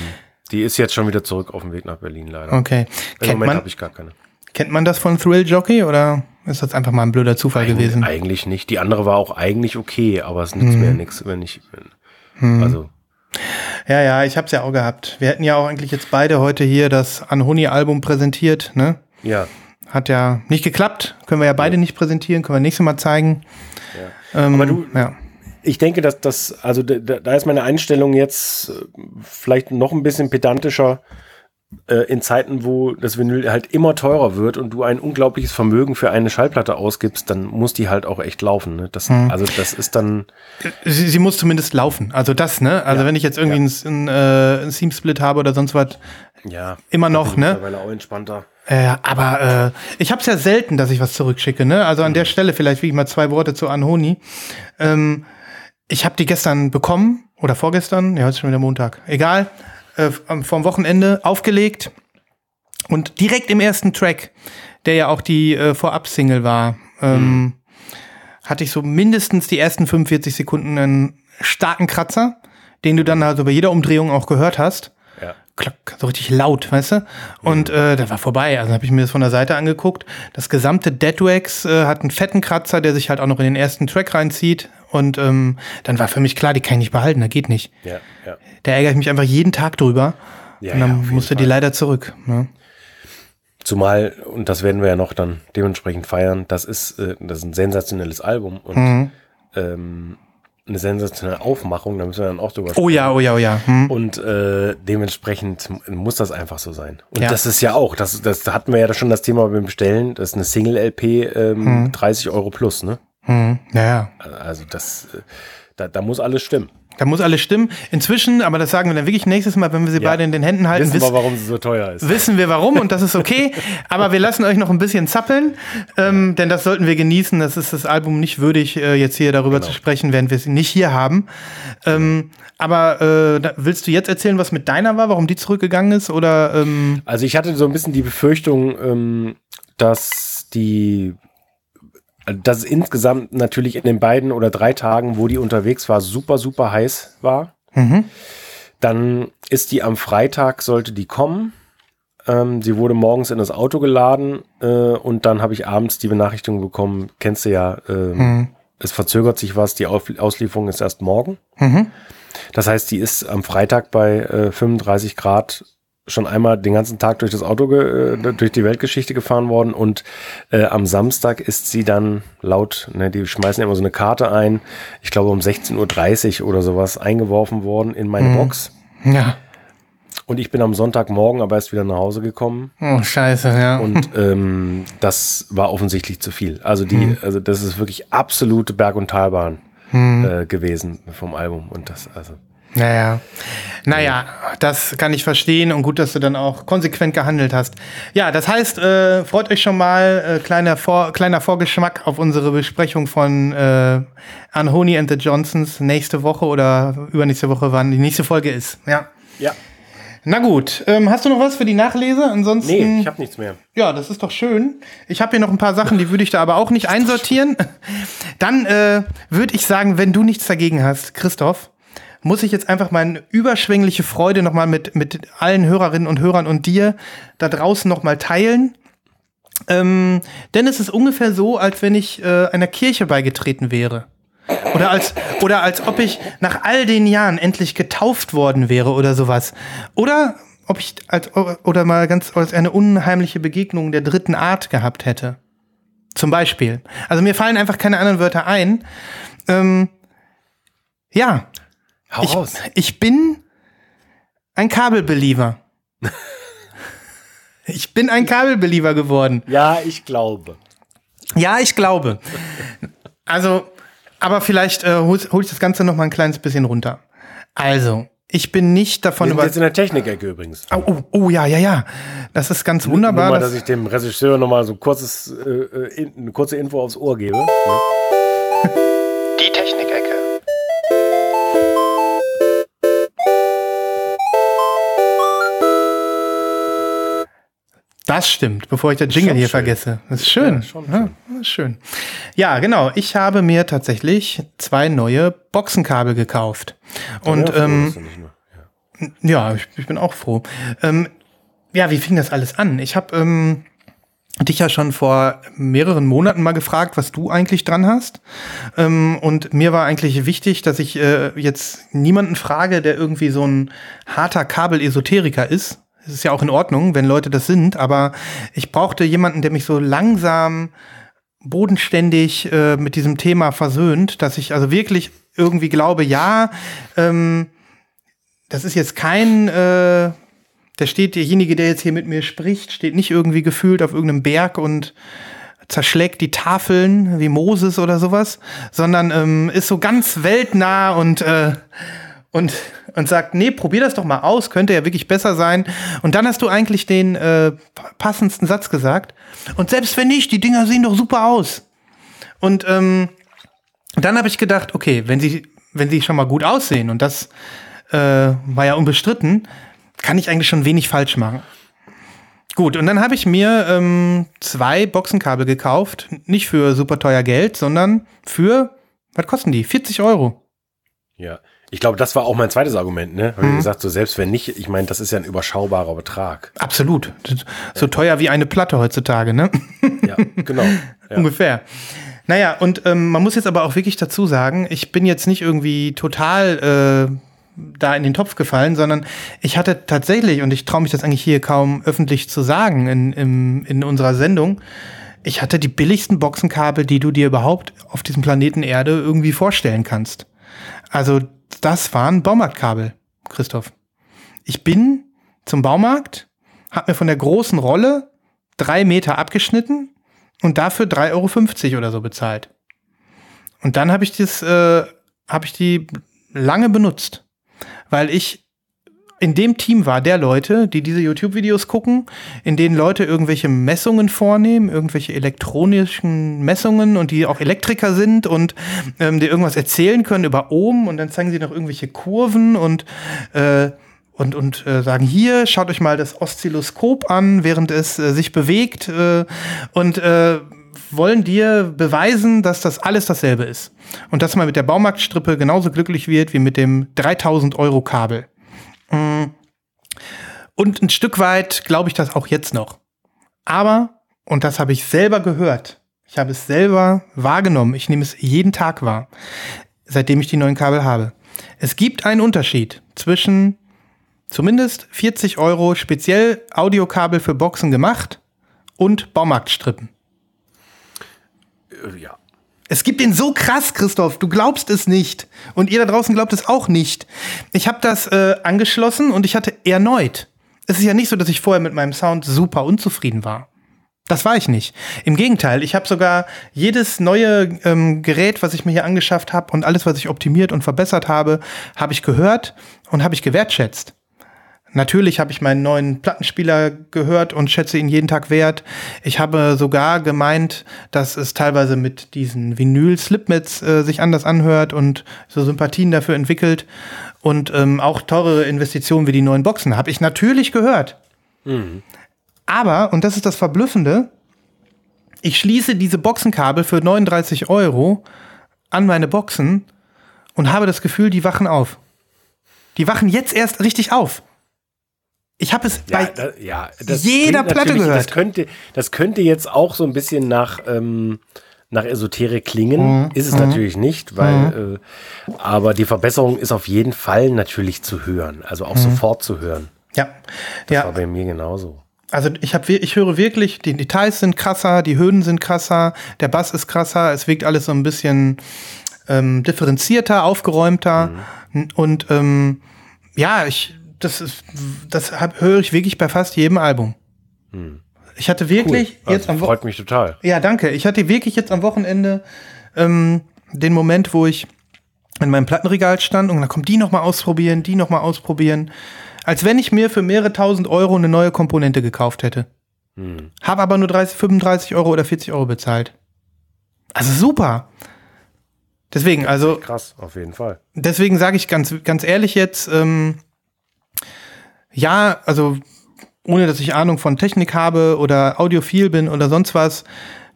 die ist jetzt schon wieder zurück auf dem Weg nach Berlin, leider. Okay. Im kennt Moment habe ich gar keine. Kennt man das von Thrill Jockey oder ist das einfach mal ein blöder Zufall Eig gewesen? Eigentlich nicht. Die andere war auch eigentlich okay, aber es nützt hm. mir nichts, wenn ich. Wenn, hm. Also. Ja, ja, ich hab's ja auch gehabt. Wir hätten ja auch eigentlich jetzt beide heute hier das Anhoni-Album präsentiert, ne? Ja. Hat ja nicht geklappt. Können wir ja beide ja. nicht präsentieren, können wir nächstes Mal zeigen. Ja. Ähm, aber du, ja ich denke, dass das, also da, da ist meine Einstellung jetzt äh, vielleicht noch ein bisschen pedantischer äh, in Zeiten, wo das Vinyl halt immer teurer wird und du ein unglaubliches Vermögen für eine Schallplatte ausgibst, dann muss die halt auch echt laufen. Ne? Das, hm. Also das ist dann. Sie, sie, muss zumindest laufen. Also das, ne? Also ja. wenn ich jetzt irgendwie ja. einen, äh, einen Seam-Split habe oder sonst was, ja, immer noch, ne? Mittlerweile auch entspannter. Äh, aber äh, ich habe es ja selten, dass ich was zurückschicke, ne? Also an mhm. der Stelle vielleicht wie ich mal zwei Worte zu Anhoni. Ähm, ich habe die gestern bekommen oder vorgestern, ja, heute ist schon wieder Montag, egal, äh, vom Wochenende aufgelegt und direkt im ersten Track, der ja auch die äh, Vorab-Single war, ähm, mhm. hatte ich so mindestens die ersten 45 Sekunden einen starken Kratzer, den du dann also bei jeder Umdrehung auch gehört hast. Ja. Klack, so richtig laut, weißt du? Und mhm. äh, der war vorbei. Also habe ich mir das von der Seite angeguckt. Das gesamte Deadwax äh, hat einen fetten Kratzer, der sich halt auch noch in den ersten Track reinzieht. Und ähm, dann war für mich klar, die kann ich nicht behalten, da geht nicht. Ja, ja. Da ärgere ich mich einfach jeden Tag drüber. Ja, und dann ja, musste die leider zurück. Ne? Zumal, und das werden wir ja noch dann dementsprechend feiern, das ist, äh, das ist ein sensationelles Album und mhm. ähm, eine sensationelle Aufmachung, da müssen wir dann auch drüber sprechen. Oh ja, oh ja, oh ja. Hm. Und äh, dementsprechend muss das einfach so sein. Und ja. das ist ja auch, das, das hatten wir ja schon das Thema beim Bestellen, das ist eine Single-LP, ähm, hm. 30 Euro plus, ne? Hm, ja. Also das, äh, da, da muss alles stimmen. Da muss alles stimmen. Inzwischen, aber das sagen wir dann wirklich nächstes Mal, wenn wir sie ja. beide in den Händen halten. Wissen wir, warum sie so teuer ist. Wissen wir warum und das ist okay. aber wir lassen euch noch ein bisschen zappeln, ähm, denn das sollten wir genießen. Das ist das Album nicht würdig, äh, jetzt hier darüber genau. zu sprechen, während wir sie nicht hier haben. Ähm, aber äh, willst du jetzt erzählen, was mit deiner war, warum die zurückgegangen ist? Oder, ähm also ich hatte so ein bisschen die Befürchtung, ähm, dass die dass es insgesamt natürlich in den beiden oder drei Tagen, wo die unterwegs war, super, super heiß war. Mhm. Dann ist die am Freitag, sollte die kommen. Ähm, sie wurde morgens in das Auto geladen äh, und dann habe ich abends die Benachrichtigung bekommen, kennst du ja, ähm, Mhm. es verzögert sich was, die Auf Auslieferung ist erst morgen. Mhm. Das heißt, die ist am Freitag bei äh, 35 Grad schon einmal den ganzen Tag durch das Auto, äh, durch die Weltgeschichte gefahren worden und äh, am Samstag ist sie dann laut, ne, die schmeißen immer so eine Karte ein, ich glaube um 16.30 Uhr oder sowas eingeworfen worden in meine Mhm. Box. Ja. Und ich bin am Sonntagmorgen aber erst wieder nach Hause gekommen Oh, scheiße, ja. und ähm, das war offensichtlich zu viel. Also die, also das ist wirklich absolute Berg- und Talbahn äh, gewesen vom Album und das, also Naja. Naja, das kann ich verstehen und gut, dass du dann auch konsequent gehandelt hast. Ja, das heißt, äh, freut euch schon mal, äh, kleiner, Vor kleiner Vorgeschmack auf unsere Besprechung von äh, Anhoney and the Johnsons nächste Woche oder übernächste Woche, wann die nächste Folge ist. Ja. ja. Na gut, ähm, hast du noch was für die Nachlese? Ansonsten. Nee, ich habe nichts mehr. Ja, das ist doch schön. Ich habe hier noch ein paar Sachen, die würde ich da aber auch nicht einsortieren. Dann äh, würde ich sagen, wenn du nichts dagegen hast, Christoph, muss ich jetzt einfach meine überschwängliche Freude nochmal mit, mit allen Hörerinnen und Hörern und dir da draußen nochmal teilen. Ähm, denn es ist ungefähr so, als wenn ich äh, einer Kirche beigetreten wäre. Oder als, oder als ob ich nach all den Jahren endlich getauft worden wäre oder sowas. Oder ob ich als, oder mal ganz als eine unheimliche Begegnung der dritten Art gehabt hätte. Zum Beispiel. Also mir fallen einfach keine anderen Wörter ein. Ähm, ja, Hau ich, raus. ich bin ein Kabelbeliever. ich bin ein Kabelbeliever geworden. Ja, ich glaube. Ja, ich glaube. Also, aber vielleicht äh, hol, hol ich das Ganze noch mal ein kleines bisschen runter. Also, ich bin nicht davon Wir sind über. jetzt in der Technik-Ecke übrigens. Oh, oh, oh, ja, ja, ja. Das ist ganz wunderbar. Nur mal, dass- dass ich dem Regisseur nochmal so kurzes, äh, äh, in, eine kurze Info aufs Ohr gebe. Ne? Das stimmt, bevor ich den Jingle hier schön. vergesse. Das ist schön. Ja, Ja, das ist schön. Ja, genau. Ich habe mir tatsächlich zwei neue Boxenkabel gekauft. Und Ja, ähm, ja. ja, ich, ich bin auch froh. Ähm, ja, wie fing das alles an? Ich habe ähm, dich ja schon vor mehreren Monaten mal gefragt, was du eigentlich dran hast. Ähm, und mir war eigentlich wichtig, dass ich äh, jetzt niemanden frage, der irgendwie so ein harter Kabel-Esoteriker ist. Es ist ja auch in Ordnung, wenn Leute das sind, aber ich brauchte jemanden, der mich so langsam bodenständig äh, mit diesem Thema versöhnt, dass ich also wirklich irgendwie glaube, ja, ähm, das ist jetzt kein, äh, da steht derjenige, der jetzt hier mit mir spricht, steht nicht irgendwie gefühlt auf irgendeinem Berg und zerschlägt die Tafeln wie Moses oder sowas, sondern ähm, ist so ganz weltnah und äh, und und sagt, nee, probier das doch mal aus, könnte ja wirklich besser sein. Und dann hast du eigentlich den äh, passendsten Satz gesagt. Und selbst wenn nicht, die Dinger sehen doch super aus. Und ähm, dann habe ich gedacht, okay, wenn sie wenn sie schon mal gut aussehen und das äh, war ja unbestritten, kann ich eigentlich schon wenig falsch machen. Gut, und dann habe ich mir ähm, zwei Boxenkabel gekauft, nicht für super teuer Geld, sondern für, was kosten die? 40 Euro. ja. Ich glaube, das war auch mein zweites Argument, ne? Mhm. Habe ich gesagt, so selbst wenn nicht, ich meine, das ist ja ein überschaubarer Betrag. Absolut. So teuer wie eine Platte heutzutage, ne? Ja, genau. Ja. Ungefähr. Naja, und ähm, man muss jetzt aber auch wirklich dazu sagen, ich bin jetzt nicht irgendwie total äh, da in den Topf gefallen, sondern ich hatte tatsächlich, und ich traue mich das eigentlich hier kaum öffentlich zu sagen in, im, in unserer Sendung, ich hatte die billigsten Boxenkabel, die du dir überhaupt auf diesem Planeten Erde irgendwie vorstellen kannst. Also das waren Baumarktkabel, Christoph. Ich bin zum Baumarkt, hab mir von der großen Rolle drei Meter abgeschnitten und dafür 3,50 Euro oder so bezahlt. Und dann habe ich das, äh, habe ich die lange benutzt, weil ich in dem Team war der Leute, die diese YouTube-Videos gucken, in denen Leute irgendwelche Messungen vornehmen, irgendwelche elektronischen Messungen und die auch Elektriker sind und ähm, die irgendwas erzählen können über Ohm und dann zeigen sie noch irgendwelche Kurven und äh, und, und äh, sagen, hier, schaut euch mal das Oszilloskop an, während es äh, sich bewegt äh, und äh, wollen dir beweisen, dass das alles dasselbe ist. Und dass man mit der Baumarktstrippe genauso glücklich wird wie mit dem 3000 Euro Kabel. Und ein Stück weit glaube ich das auch jetzt noch. Aber, und das habe ich selber gehört, ich habe es selber wahrgenommen, ich nehme es jeden Tag wahr, seitdem ich die neuen Kabel habe. Es gibt einen Unterschied zwischen zumindest 40 Euro speziell Audiokabel für Boxen gemacht und Baumarktstrippen. Äh, ja. Es gibt den so krass, Christoph. Du glaubst es nicht. Und ihr da draußen glaubt es auch nicht. Ich habe das äh, angeschlossen und ich hatte erneut. Es ist ja nicht so, dass ich vorher mit meinem Sound super unzufrieden war. Das war ich nicht. Im Gegenteil, ich habe sogar jedes neue ähm, Gerät, was ich mir hier angeschafft habe und alles, was ich optimiert und verbessert habe, habe ich gehört und habe ich gewertschätzt. Natürlich habe ich meinen neuen Plattenspieler gehört und schätze ihn jeden Tag wert. Ich habe sogar gemeint, dass es teilweise mit diesen Vinyl-Slipmats äh, sich anders anhört und so Sympathien dafür entwickelt. Und ähm, auch teure Investitionen wie die neuen Boxen habe ich natürlich gehört. Mhm. Aber, und das ist das Verblüffende, ich schließe diese Boxenkabel für 39 Euro an meine Boxen und habe das Gefühl, die wachen auf. Die wachen jetzt erst richtig auf. Ich habe es ja, bei da, ja, jeder Platte gehört. Das könnte, das könnte jetzt auch so ein bisschen nach, ähm, nach Esoterik klingen. Mhm. Ist es mhm. natürlich nicht, weil, mhm. äh, aber die Verbesserung ist auf jeden Fall natürlich zu hören. Also auch mhm. sofort zu hören. Ja. Das ja. war bei mir genauso. Also ich habe ich höre wirklich, die Details sind krasser, die Höhen sind krasser, der Bass ist krasser, es wirkt alles so ein bisschen ähm, differenzierter, aufgeräumter mhm. und ähm, ja, ich das ist, das hab, höre ich wirklich bei fast jedem Album. Hm. Ich hatte wirklich cool. jetzt also, am Wochenende. Freut mich total. Ja, danke. Ich hatte wirklich jetzt am Wochenende ähm, den Moment, wo ich in meinem Plattenregal stand und dann kommt die noch mal ausprobieren, die noch mal ausprobieren, als wenn ich mir für mehrere tausend Euro eine neue Komponente gekauft hätte. Hm. Habe aber nur 30, 35 Euro oder 40 Euro bezahlt. Also super. Deswegen, also krass, auf jeden Fall. Deswegen sage ich ganz, ganz ehrlich jetzt. Ähm, ja, also ohne dass ich Ahnung von Technik habe oder audiophil bin oder sonst was,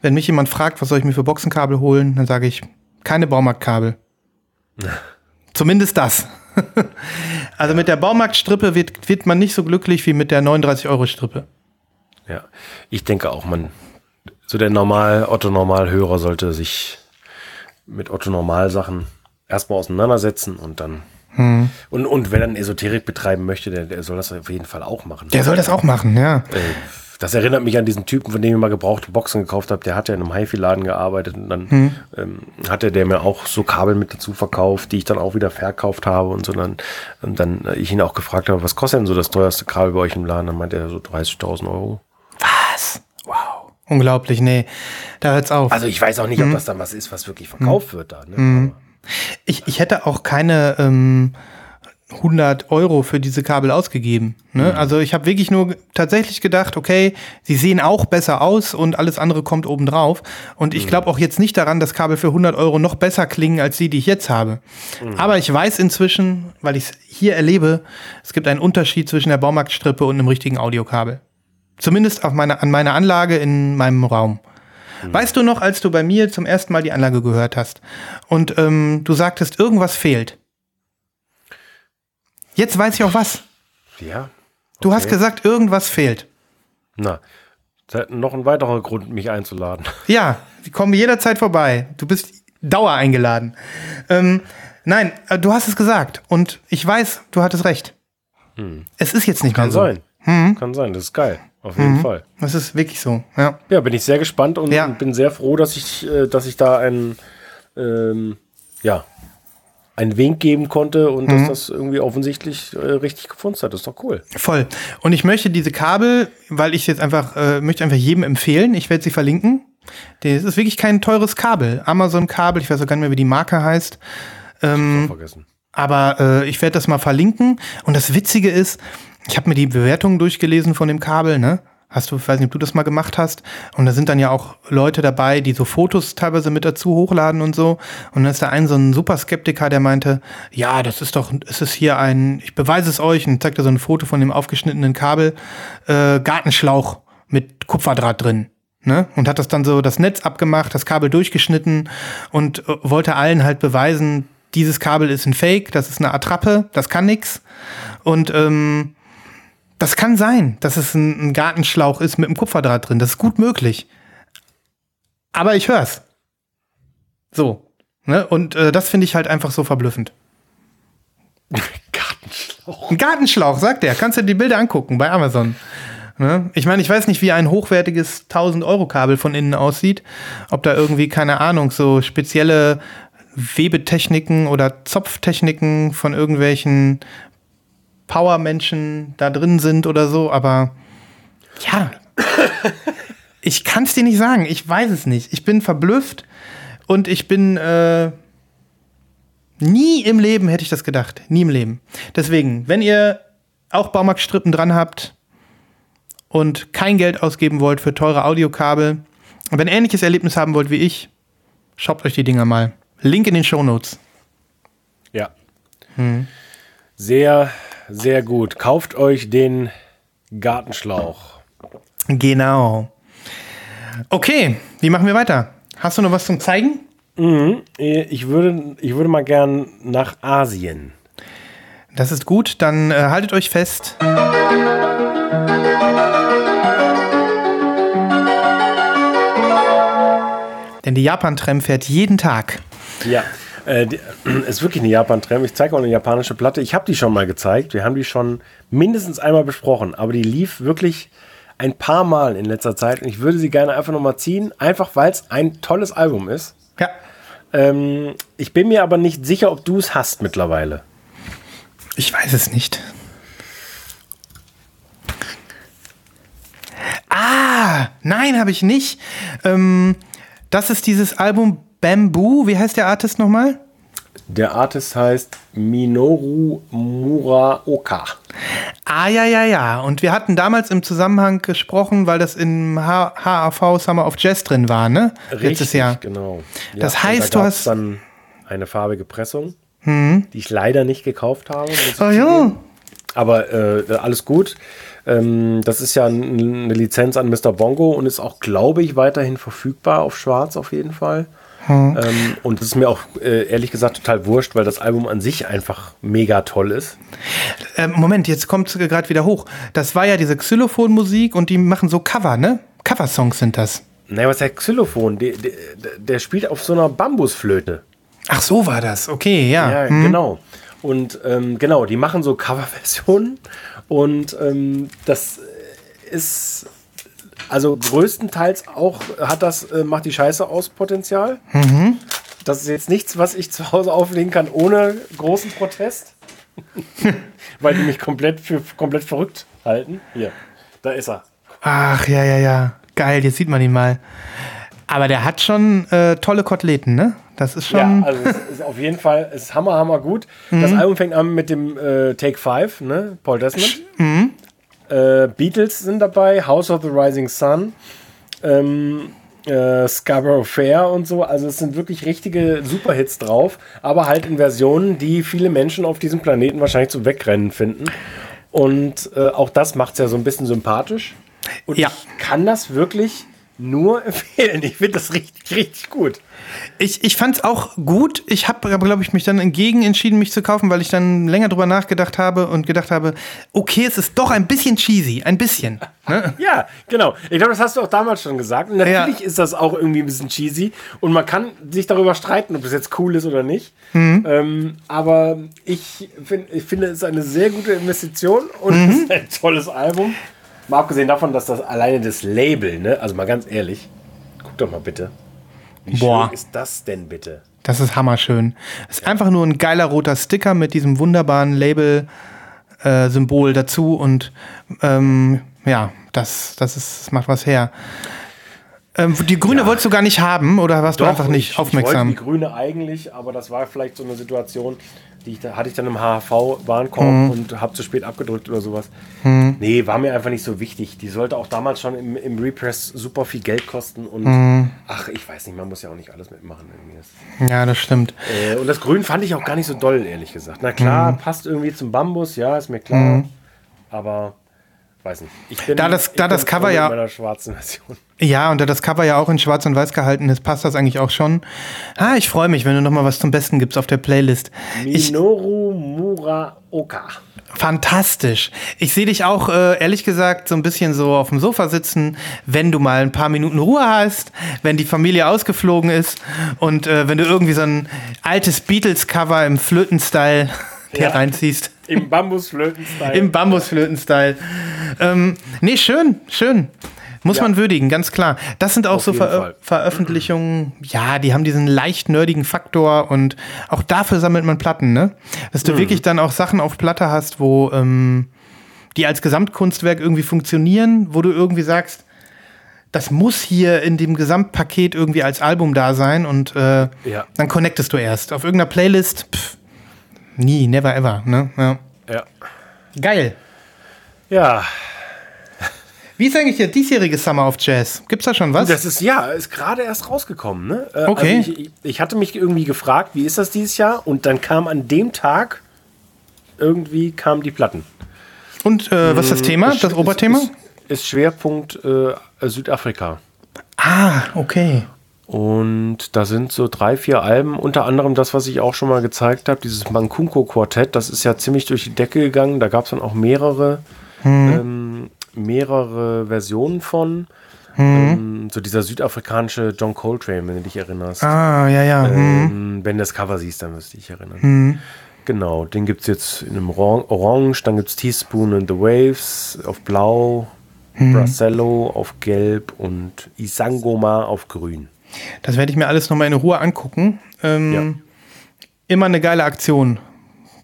wenn mich jemand fragt, was soll ich mir für Boxenkabel holen, dann sage ich, keine Baumarktkabel. Zumindest das. also mit der Baumarktstrippe wird, wird man nicht so glücklich wie mit der 39-Euro-Strippe. Ja, ich denke auch, man, so der normal, Otto-Normal-Hörer sollte sich mit Otto-Normal-Sachen erstmal auseinandersetzen und dann hm. Und, und wenn er eine Esoterik betreiben möchte, der, der soll das auf jeden Fall auch machen. Der soll das auch machen, ja. Äh, das erinnert mich an diesen Typen, von dem ich mal gebrauchte Boxen gekauft habe. Der hat ja in einem HiFi-Laden gearbeitet und dann hm. ähm, hatte der mir auch so Kabel mit dazu verkauft, die ich dann auch wieder verkauft habe und so. Dann, und dann ich ihn auch gefragt habe, was kostet denn so das teuerste Kabel bei euch im Laden? Dann meinte er so 30.000 Euro. Was? Wow. Unglaublich, nee. Da hört's auf. Also ich weiß auch nicht, hm. ob das dann was ist, was wirklich verkauft hm. wird da. Ne? Hm. Ich, ich hätte auch keine ähm, 100 Euro für diese Kabel ausgegeben. Ne? Mhm. Also ich habe wirklich nur tatsächlich gedacht, okay, sie sehen auch besser aus und alles andere kommt obendrauf. Und ich mhm. glaube auch jetzt nicht daran, dass Kabel für 100 Euro noch besser klingen als die, die ich jetzt habe. Mhm. Aber ich weiß inzwischen, weil ich es hier erlebe, es gibt einen Unterschied zwischen der Baumarktstrippe und einem richtigen Audiokabel. Zumindest auf meine, an meiner Anlage in meinem Raum. Mhm. Weißt du noch, als du bei mir zum ersten Mal die Anlage gehört hast und ähm, du sagtest, irgendwas fehlt? Jetzt weiß ich auch was. Ja. Okay. Du hast gesagt, irgendwas fehlt. Na, noch ein weiterer Grund, mich einzuladen. Ja, ich komme jederzeit vorbei. Du bist Dauer eingeladen. Ähm, nein, äh, du hast es gesagt und ich weiß, du hattest recht. Hm. Es ist jetzt nicht Kann mehr so. Kann sein. Hm. Kann sein, das ist geil. Auf jeden mhm. Fall. Das ist wirklich so, ja. Ja, bin ich sehr gespannt und, ja. bin sehr froh, dass ich, äh, dass ich da einen, ähm, ja, einen Wink geben konnte und mhm. dass das irgendwie offensichtlich äh, richtig gefunden hat. Das ist doch cool. Voll. Und ich möchte diese Kabel, weil ich jetzt einfach, äh, möchte einfach jedem empfehlen, ich werde sie verlinken. Das ist wirklich kein teures Kabel. Amazon-Kabel, ich weiß auch gar nicht mehr, wie die Marke heißt. Ähm, ich vergessen. Aber äh, ich werde das mal verlinken. Und das Witzige ist, ich habe mir die Bewertungen durchgelesen von dem Kabel, ne? Hast du, ich weiß nicht, ob du das mal gemacht hast. Und da sind dann ja auch Leute dabei, die so Fotos teilweise mit dazu hochladen und so. Und dann ist da ein so ein Superskeptiker, der meinte, ja, das ist doch, es ist hier ein, ich beweise es euch und zeigt da so ein Foto von dem aufgeschnittenen Kabel, äh, Gartenschlauch mit Kupferdraht drin. Ne? Und hat das dann so das Netz abgemacht, das Kabel durchgeschnitten und äh, wollte allen halt beweisen, dieses Kabel ist ein Fake, das ist eine Attrappe, das kann nix. Und ähm, Das kann sein, dass es ein, ein Gartenschlauch ist mit einem Kupferdraht drin. Das ist gut möglich. Aber ich hör's. So. Ne? Und äh, das finde ich halt einfach so verblüffend. Gartenschlauch. Ein Gartenschlauch, sagt er. Kannst du dir die Bilder angucken bei Amazon. Ne? Ich meine, ich weiß nicht, wie ein hochwertiges 1000-Euro-Kabel von innen aussieht. Ob da irgendwie, keine Ahnung, so spezielle Webetechniken oder Zopftechniken von irgendwelchen Powermenschen da drin sind oder so. Aber ja, ich kann es dir nicht sagen. Ich weiß es nicht. Ich bin verblüfft und ich bin äh, nie im Leben hätte ich das gedacht. Nie im Leben. Deswegen, wenn ihr auch Baumarktstrippen dran habt und kein Geld ausgeben wollt für teure Audiokabel und wenn ihr ähnliches Erlebnis haben wollt wie ich, shoppt euch die Dinger mal. Link in den Shownotes. Ja. Sehr, sehr gut. Kauft euch den Gartenschlauch. Genau. Okay, wie machen wir weiter? Hast du noch was zum Zeigen? Äh, Ich würde, ich würde mal gern nach Asien. Das ist gut, dann äh, haltet euch fest. Denn die Japan-Tram fährt jeden Tag. Ja, äh, die, ist wirklich eine Japan-Tram. Ich zeige auch eine japanische Platte. Ich habe die schon mal gezeigt. Wir haben die schon mindestens einmal besprochen. Aber die lief wirklich ein paar Mal in letzter Zeit. Und ich würde sie gerne einfach nochmal ziehen. Einfach weil es ein tolles Album ist. Ja. Ähm, ich bin mir aber nicht sicher, ob du es hast mittlerweile. Ich weiß es nicht. Ah, nein, habe ich nicht. Ähm, das ist dieses Album Bamboo. Wie heißt der Artist nochmal? Der Artist heißt Minoru Muraoka. Ah, ja, ja, ja. Und wir hatten damals im Zusammenhang gesprochen, weil das im HAV Summer of Jazz drin war, ne? Letztes Jahr. genau. Das und heißt, da du hast- Hm. dann eine farbige Pressung, die ich leider nicht gekauft habe. Oh ja. Aber äh, alles gut. Ähm, das ist ja eine Lizenz an Mr. Bongo und ist auch, glaube ich, weiterhin verfügbar auf Schwarz auf jeden Fall. Hm. Ähm, und das ist mir auch äh, ehrlich gesagt total wurscht, weil das Album an sich einfach mega toll ist. Ähm, Moment, jetzt kommt es gerade wieder hoch. Das war ja diese Xylophon-Musik und die machen so Cover, ne? Cover-Songs sind das. Naja, was ist der Xylophon? Der, der, der spielt auf so einer Bambusflöte. Ach, so war das. Okay, ja. Ja, Hm. genau. Und ähm, genau, die machen so Coverversionen und ähm, das ist also größtenteils auch hat das äh, macht die Scheiße aus Potenzial. Mhm. Das ist jetzt nichts, was ich zu Hause auflegen kann ohne großen Protest, weil die mich komplett für komplett verrückt halten. Hier, da ist er. Ach, ja, ja, ja. Geil, jetzt sieht man ihn mal. Aber der hat schon äh, tolle Koteletten, ne? Das ist schon. Ja, also es ist auf jeden Fall es ist hammer, hammer gut. Das Album fängt an mit dem äh, Take 5, ne? Paul Desmond. Äh, Beatles sind dabei, House of the Rising Sun, ähm, äh, Scarborough Fair und so. Also es sind wirklich richtige Superhits drauf, aber halt in Versionen, die viele Menschen auf diesem Planeten wahrscheinlich zu wegrennen finden. Und äh, auch das macht es ja so ein bisschen sympathisch. Und Ja. ich kann das wirklich nur empfehlen. Ich finde das richtig, richtig gut. Ich, ich fand es auch gut. Ich habe glaube ich, mich dann entgegen entschieden, mich zu kaufen, weil ich dann länger drüber nachgedacht habe und gedacht habe, okay, es ist doch ein bisschen cheesy. Ein bisschen. Ne? Ja, genau. Ich glaube, das hast du auch damals schon gesagt. Und natürlich ist das auch irgendwie ein bisschen cheesy. Und man kann sich darüber streiten, ob das jetzt cool ist oder nicht. Ähm, aber ich, find, ich finde, es ist eine sehr gute Investition und es ist ein tolles Album. Mal abgesehen davon, dass das alleine das Label, ne? Also mal ganz ehrlich, guck doch mal bitte. Wie Boah. schön ist das denn bitte? Das ist hammerschön. Es ist einfach nur ein geiler roter Sticker mit diesem wunderbaren Label-Symbol dazu und ähm, ja, das, das, ist, das macht was her. Ähm, die grüne wolltest du gar nicht haben oder warst du einfach nicht ich, aufmerksam? Ich wollte die Grüne eigentlich, aber das war vielleicht so eine Situation, die ich, da hatte ich dann im HHV-Warenkorb Mhm. und habe zu spät abgedrückt oder sowas. Nee, war mir einfach nicht so wichtig. Die sollte auch damals schon im, im Repress super viel Geld kosten und Mhm. ach, ich weiß nicht, man muss ja auch nicht alles mitmachen. Irgendwie. Ja, das stimmt. äh, und das Grün fand ich auch gar nicht so doll, ehrlich gesagt. Na klar, Mhm. passt irgendwie zum Bambus, ja, ist mir klar. Aber weiß nicht. Ich bin, Da das- da das Cover ja- meiner schwarzen Version. Ja, und da das Cover ja auch in schwarz und weiß gehalten ist, passt das eigentlich auch schon. Ah, ich freue mich, wenn du noch mal was zum Besten gibst auf der Playlist. Ich, Minoru Muraoka. fantastisch. Ich sehe dich auch, äh, ehrlich gesagt, so ein bisschen so auf dem Sofa sitzen, wenn du mal ein paar Minuten Ruhe hast, wenn die Familie ausgeflogen ist und äh, wenn du irgendwie so ein altes Beatles-Cover im Flöten-Style dir Ja. reinziehst. Im Bambusflöten-Style. Im Bambusflöten-Style. Ähm, nee, schön, schön. Muss Ja. man würdigen, ganz klar. Das sind auch Auf so Ver. Veröffentlichungen, ja, die haben diesen leicht nerdigen Faktor und auch dafür sammelt man Platten, ne? Dass Mhm. du wirklich dann auch Sachen auf Platte hast, wo ähm, die als Gesamtkunstwerk irgendwie funktionieren, wo du irgendwie sagst, das muss hier in dem Gesamtpaket irgendwie als Album da sein und äh, Ja. dann connectest du erst. Auf irgendeiner Playlist, pff, nie, never ever, ne? Ja. Ja. Geil. Ja, Wie ist eigentlich der diesjährige Summer of Jazz? Gibt's da schon was? das ist ja, ist gerade erst rausgekommen. Ne? Äh, Okay. Also ich, ich hatte mich irgendwie gefragt, wie ist das dieses Jahr? Und dann kam an dem Tag irgendwie kamen die Platten. Und äh, was ist das Thema? Ist- Das Oberthema? Ist, ist Schwerpunkt äh, Südafrika. ah, okay. Und da sind so drei, vier Alben, unter anderem das, was ich auch schon mal gezeigt habe, dieses Mankunko-Quartett, das ist ja ziemlich durch die Decke gegangen. Da gab es dann auch mehrere, ähm, mehrere Versionen von. Ähm, so dieser südafrikanische John Coltrane, wenn du dich erinnerst. Ah, ja, ja. hm. Ähm, wenn du das Cover siehst, dann wirst du dich erinnern. Genau, den gibt es jetzt in einem Oran- Orange, dann gibt es Teaspoon and the Waves auf Blau, Bracello auf Gelb und Isangoma auf Grün. Das werde ich mir alles nochmal in Ruhe angucken. Ähm, Ja. Immer eine geile Aktion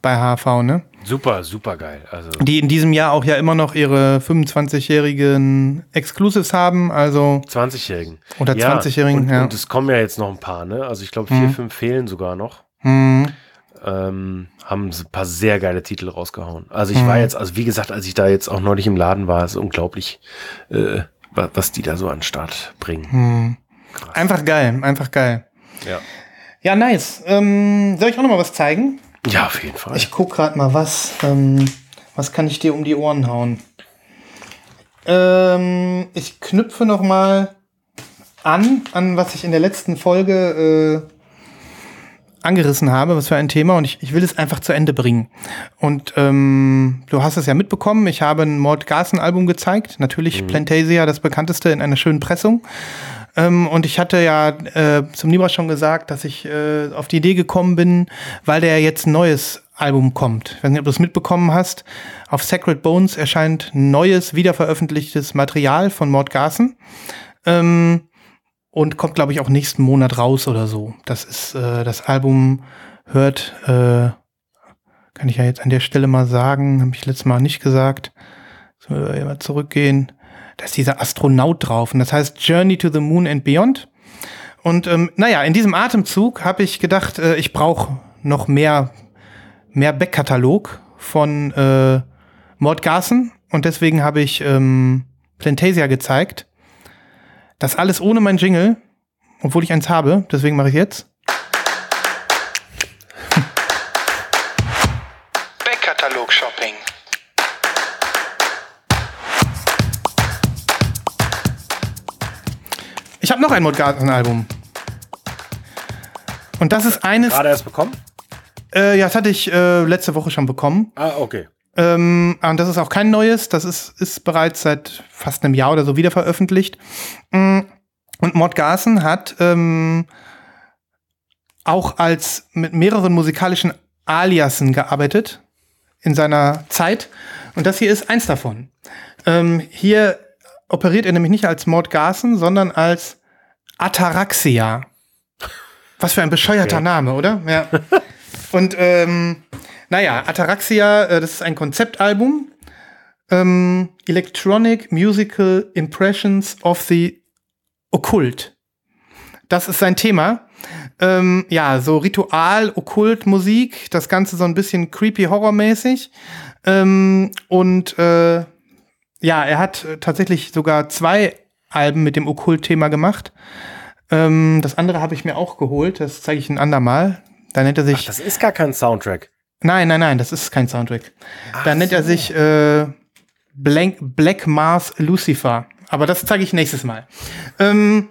bei HV, ne? Super, super geil. Also, Die in diesem Jahr auch ja immer noch ihre 25-jährigen Exclusives haben, also 20-Jährigen. Oder 20-Jährigen, und, ja. Und es kommen ja jetzt noch ein paar, ne? Also ich glaube, vier, fünf fehlen sogar noch. hm, Ähm, haben ein paar sehr geile Titel rausgehauen. Also ich war jetzt, also wie gesagt, als ich da jetzt auch neulich im Laden war, ist unglaublich, äh, wa- was die da so an den Start bringen. einfach geil, einfach geil. Ja. Ja, nice. Ähm, soll ich auch nochmal was zeigen? Ja, auf jeden Fall. Ich guck gerade mal, was, ähm, was kann ich dir um die Ohren hauen? Ähm, ich knüpfe noch mal an, an was ich in der letzten Folge äh, angerissen habe, was für ein Thema, und ich, ich will es einfach zu Ende bringen. Und ähm, du hast es ja mitbekommen, ich habe ein Mord Garson Album gezeigt, natürlich Plantasia, das bekannteste in einer schönen Pressung. Ähm, und ich hatte ja äh, zum Nibra schon gesagt, dass ich äh, auf die Idee gekommen bin, weil der jetzt ein neues Album kommt. Ich weiß nicht, ob du es mitbekommen hast. Auf Sacred Bones erscheint neues, wiederveröffentlichtes Material von Mord Garson. Ähm, und kommt, glaube ich, auch nächsten Monat raus oder so. Das ist, äh, das Album hört, äh, kann ich ja jetzt an der Stelle mal sagen, habe ich letztes Mal nicht gesagt. Sollen wir mal zurückgehen. Da ist dieser Astronaut drauf und das heißt Journey to the Moon and Beyond. Und ähm, naja, in diesem Atemzug habe ich gedacht, äh, ich brauche noch mehr, mehr Backkatalog von äh, Mord Garson und deswegen habe ich ähm, Plantasia gezeigt. Das alles ohne mein Jingle, obwohl ich eins habe, deswegen mache ich jetzt. Ich habe noch ein Mord Garson-Album. Und das ist eines, Gerade erst bekommen? äh, ja, das hatte ich äh, letzte Woche schon bekommen. Ah, okay. Ähm, und das ist auch kein neues, das ist, ist bereits seit fast einem Jahr oder so wieder veröffentlicht. Mm, Und Mord Garson hat ähm, auch als mit mehreren musikalischen Aliasen gearbeitet in seiner Zeit. Und das hier ist eins davon. Ähm, hier operiert er nämlich nicht als Mord Garson, sondern als Ataraxia. Was für ein bescheuerter Okay. Name, oder? Ja. Und ähm, naja, Ataraxia, äh, das ist ein Konzeptalbum. Ähm, Electronic Musical Impressions of the Occult. Das ist sein Thema. Ähm, ja, so Ritual, Okkult-Musik, das Ganze so ein bisschen creepy horrormäßig. Ähm, und äh, ja, er hat äh, tatsächlich sogar zwei Alben mit dem Okkult-Thema gemacht. Ähm, das andere habe ich mir auch geholt, das zeige ich ein andermal. Da nennt er sich. Ach, das ist gar kein Soundtrack. Nein, nein, nein, das ist kein Soundtrack. Ach da nennt er so. sich äh, Blank, Black Mars Lucifer. Aber das zeige ich nächstes Mal. Ähm,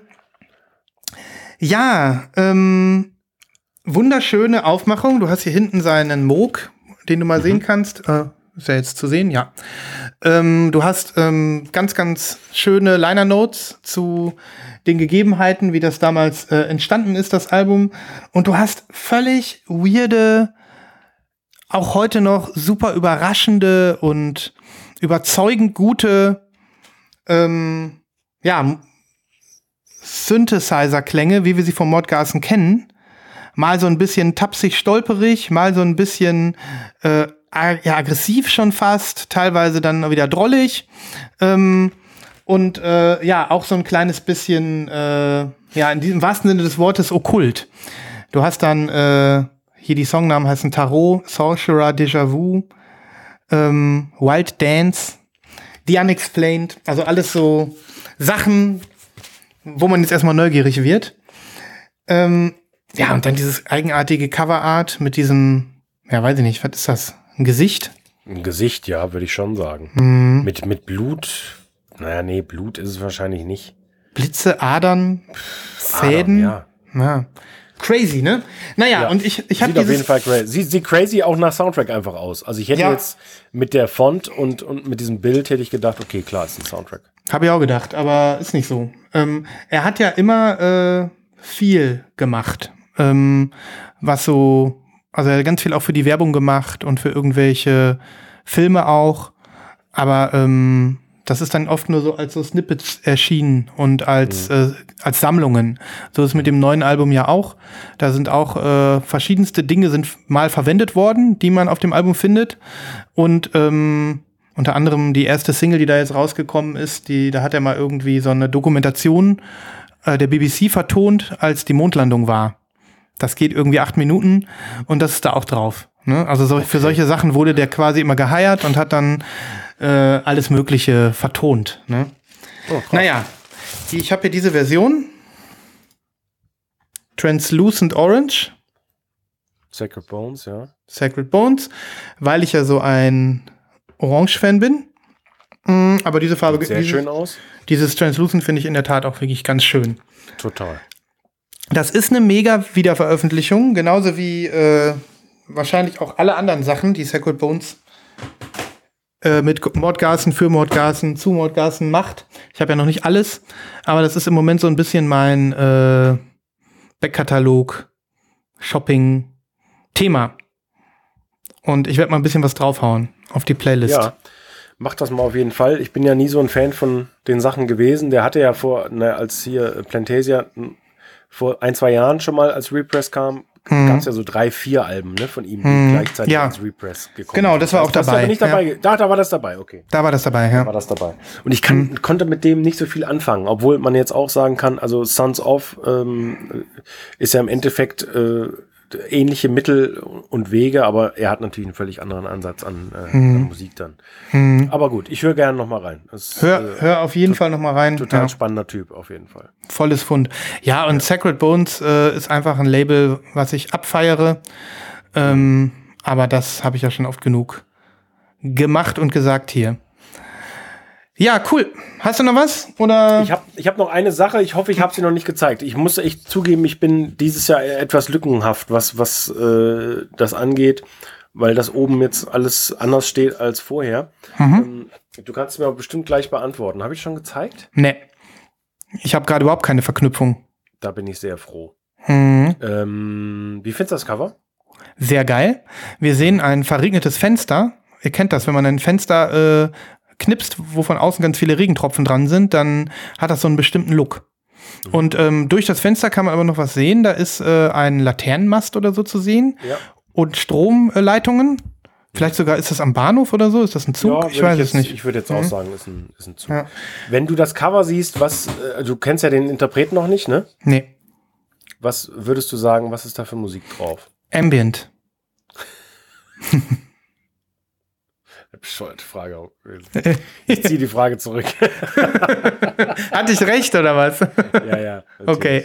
ja, ähm, wunderschöne Aufmachung. Du hast hier hinten seinen Moog, den du mal mhm. sehen kannst. Äh, ja jetzt zu sehen, ja. Ähm, du hast ähm, ganz, ganz schöne Liner Notes zu den Gegebenheiten, wie das damals äh, entstanden ist, das Album. Und du hast völlig weirde, auch heute noch super überraschende und überzeugend gute, ähm, ja, Synthesizer-Klänge, wie wir sie vom Mordgasen kennen. Mal so ein bisschen tapsig, stolperig, mal so ein bisschen äh, ja, aggressiv schon fast, teilweise dann wieder drollig. Ähm, und äh, ja, auch so ein kleines bisschen, äh, ja, in diesem wahrsten Sinne des Wortes okkult. Du hast dann, äh, hier die Songnamen heißen Tarot, Sorcerer, Déjà Vu, ähm, Wild Dance, The Unexplained, also alles so Sachen, wo man jetzt erstmal neugierig wird. Ähm, ja, und dann dieses eigenartige Coverart mit diesem, ja, weiß ich nicht, was ist das? Ein Gesicht? Ein Gesicht, ja, würde ich schon sagen. Mhm. Mit, mit Blut. Naja, nee, Blut ist es wahrscheinlich nicht. Blitze, Adern, Fäden. Adern, ja. ja. Crazy, ne? Naja, ja. und ich, ich habe Sieht auf jeden Fall crazy. Sieht, sieht crazy auch nach Soundtrack einfach aus. Also ich hätte ja. jetzt mit der Font und, und mit diesem Bild hätte ich gedacht, okay, klar, ist ein Soundtrack. Habe ich auch gedacht, aber ist nicht so. Ähm, er hat ja immer äh, viel gemacht, ähm, was so also er hat ganz viel auch für die Werbung gemacht und für irgendwelche Filme auch. Aber ähm, das ist dann oft nur so als so Snippets erschienen und als, mhm. äh, als Sammlungen. So ist mit dem neuen Album ja auch. Da sind auch äh, verschiedenste Dinge sind mal verwendet worden, die man auf dem Album findet. Und ähm, unter anderem die erste Single, die da jetzt rausgekommen ist, die, da hat er mal irgendwie so eine Dokumentation äh, der BBC vertont, als die Mondlandung war. Das geht irgendwie acht Minuten und das ist da auch drauf. Ne? Also so, okay. für solche Sachen wurde der quasi immer geheiert und hat dann äh, alles Mögliche vertont. Ne? Oh, naja, ich habe hier diese Version. Translucent Orange. Sacred Bones, ja. Sacred Bones, weil ich ja so ein Orange-Fan bin. Mm, aber diese Farbe Sieht sehr dieses, schön aus. Dieses Translucent finde ich in der Tat auch wirklich ganz schön. Total. Das ist eine mega Wiederveröffentlichung, genauso wie äh, wahrscheinlich auch alle anderen Sachen, die Sacred Bones äh, mit Mordgasen, für Mordgasen, zu Mordgasen macht. Ich habe ja noch nicht alles, aber das ist im Moment so ein bisschen mein äh, Backkatalog, Shopping, Thema. Und ich werde mal ein bisschen was draufhauen auf die Playlist. Ja, mach das mal auf jeden Fall. Ich bin ja nie so ein Fan von den Sachen gewesen. Der hatte ja vor, ne, als hier Plantasia vor ein, zwei Jahren schon mal, als Repress kam, hm. gab es ja so drei, vier Alben ne, von ihm, die hm. gleichzeitig ja. als Repress gekommen Genau, das war auch das dabei. Nicht dabei. Ja. Da, da war das dabei, okay. Da war das dabei, ja. Da war das dabei. Und ich kann, hm. konnte mit dem nicht so viel anfangen, obwohl man jetzt auch sagen kann, also Sons of ähm, ist ja im Endeffekt äh, ähnliche Mittel und Wege, aber er hat natürlich einen völlig anderen Ansatz an, äh, hm. an Musik dann. Hm. Aber gut, ich höre gerne noch mal rein. Das, hör, äh, hör auf jeden Fall noch mal rein. Total ja. spannender Typ, auf jeden Fall. Volles Fund. Ja, und ja. Sacred Bones äh, ist einfach ein Label, was ich abfeiere. Ähm, aber das habe ich ja schon oft genug gemacht und gesagt hier. Ja, cool. Hast du noch was? Oder? Ich habe ich hab noch eine Sache. Ich hoffe, ich habe sie noch nicht gezeigt. Ich muss echt zugeben, ich bin dieses Jahr etwas lückenhaft, was, was äh, das angeht, weil das oben jetzt alles anders steht als vorher. Mhm. Ähm, du kannst mir bestimmt gleich beantworten. Habe ich schon gezeigt? Nee. Ich habe gerade überhaupt keine Verknüpfung. Da bin ich sehr froh. Mhm. Ähm, wie findest du das Cover? Sehr geil. Wir sehen ein verregnetes Fenster. Ihr kennt das, wenn man ein Fenster äh, knipst, wo von außen ganz viele Regentropfen dran sind, dann hat das so einen bestimmten Look. Mhm. Und ähm, durch das Fenster kann man aber noch was sehen. Da ist äh, ein Laternenmast oder so zu sehen ja. und Stromleitungen. Vielleicht sogar ist das am Bahnhof oder so? Ist das ein Zug? Ja, ich weiß es nicht. Ich würde jetzt auch mhm. sagen, ist ein, ist ein Zug. Ja. Wenn du das Cover siehst, was, äh, du kennst ja den Interpreten noch nicht, ne? Nee. Was würdest du sagen, was ist da für Musik drauf? Ambient. bescheuerte Frage. Ich ziehe die Frage zurück. Hatte ich recht oder was? Ja, ja. Okay.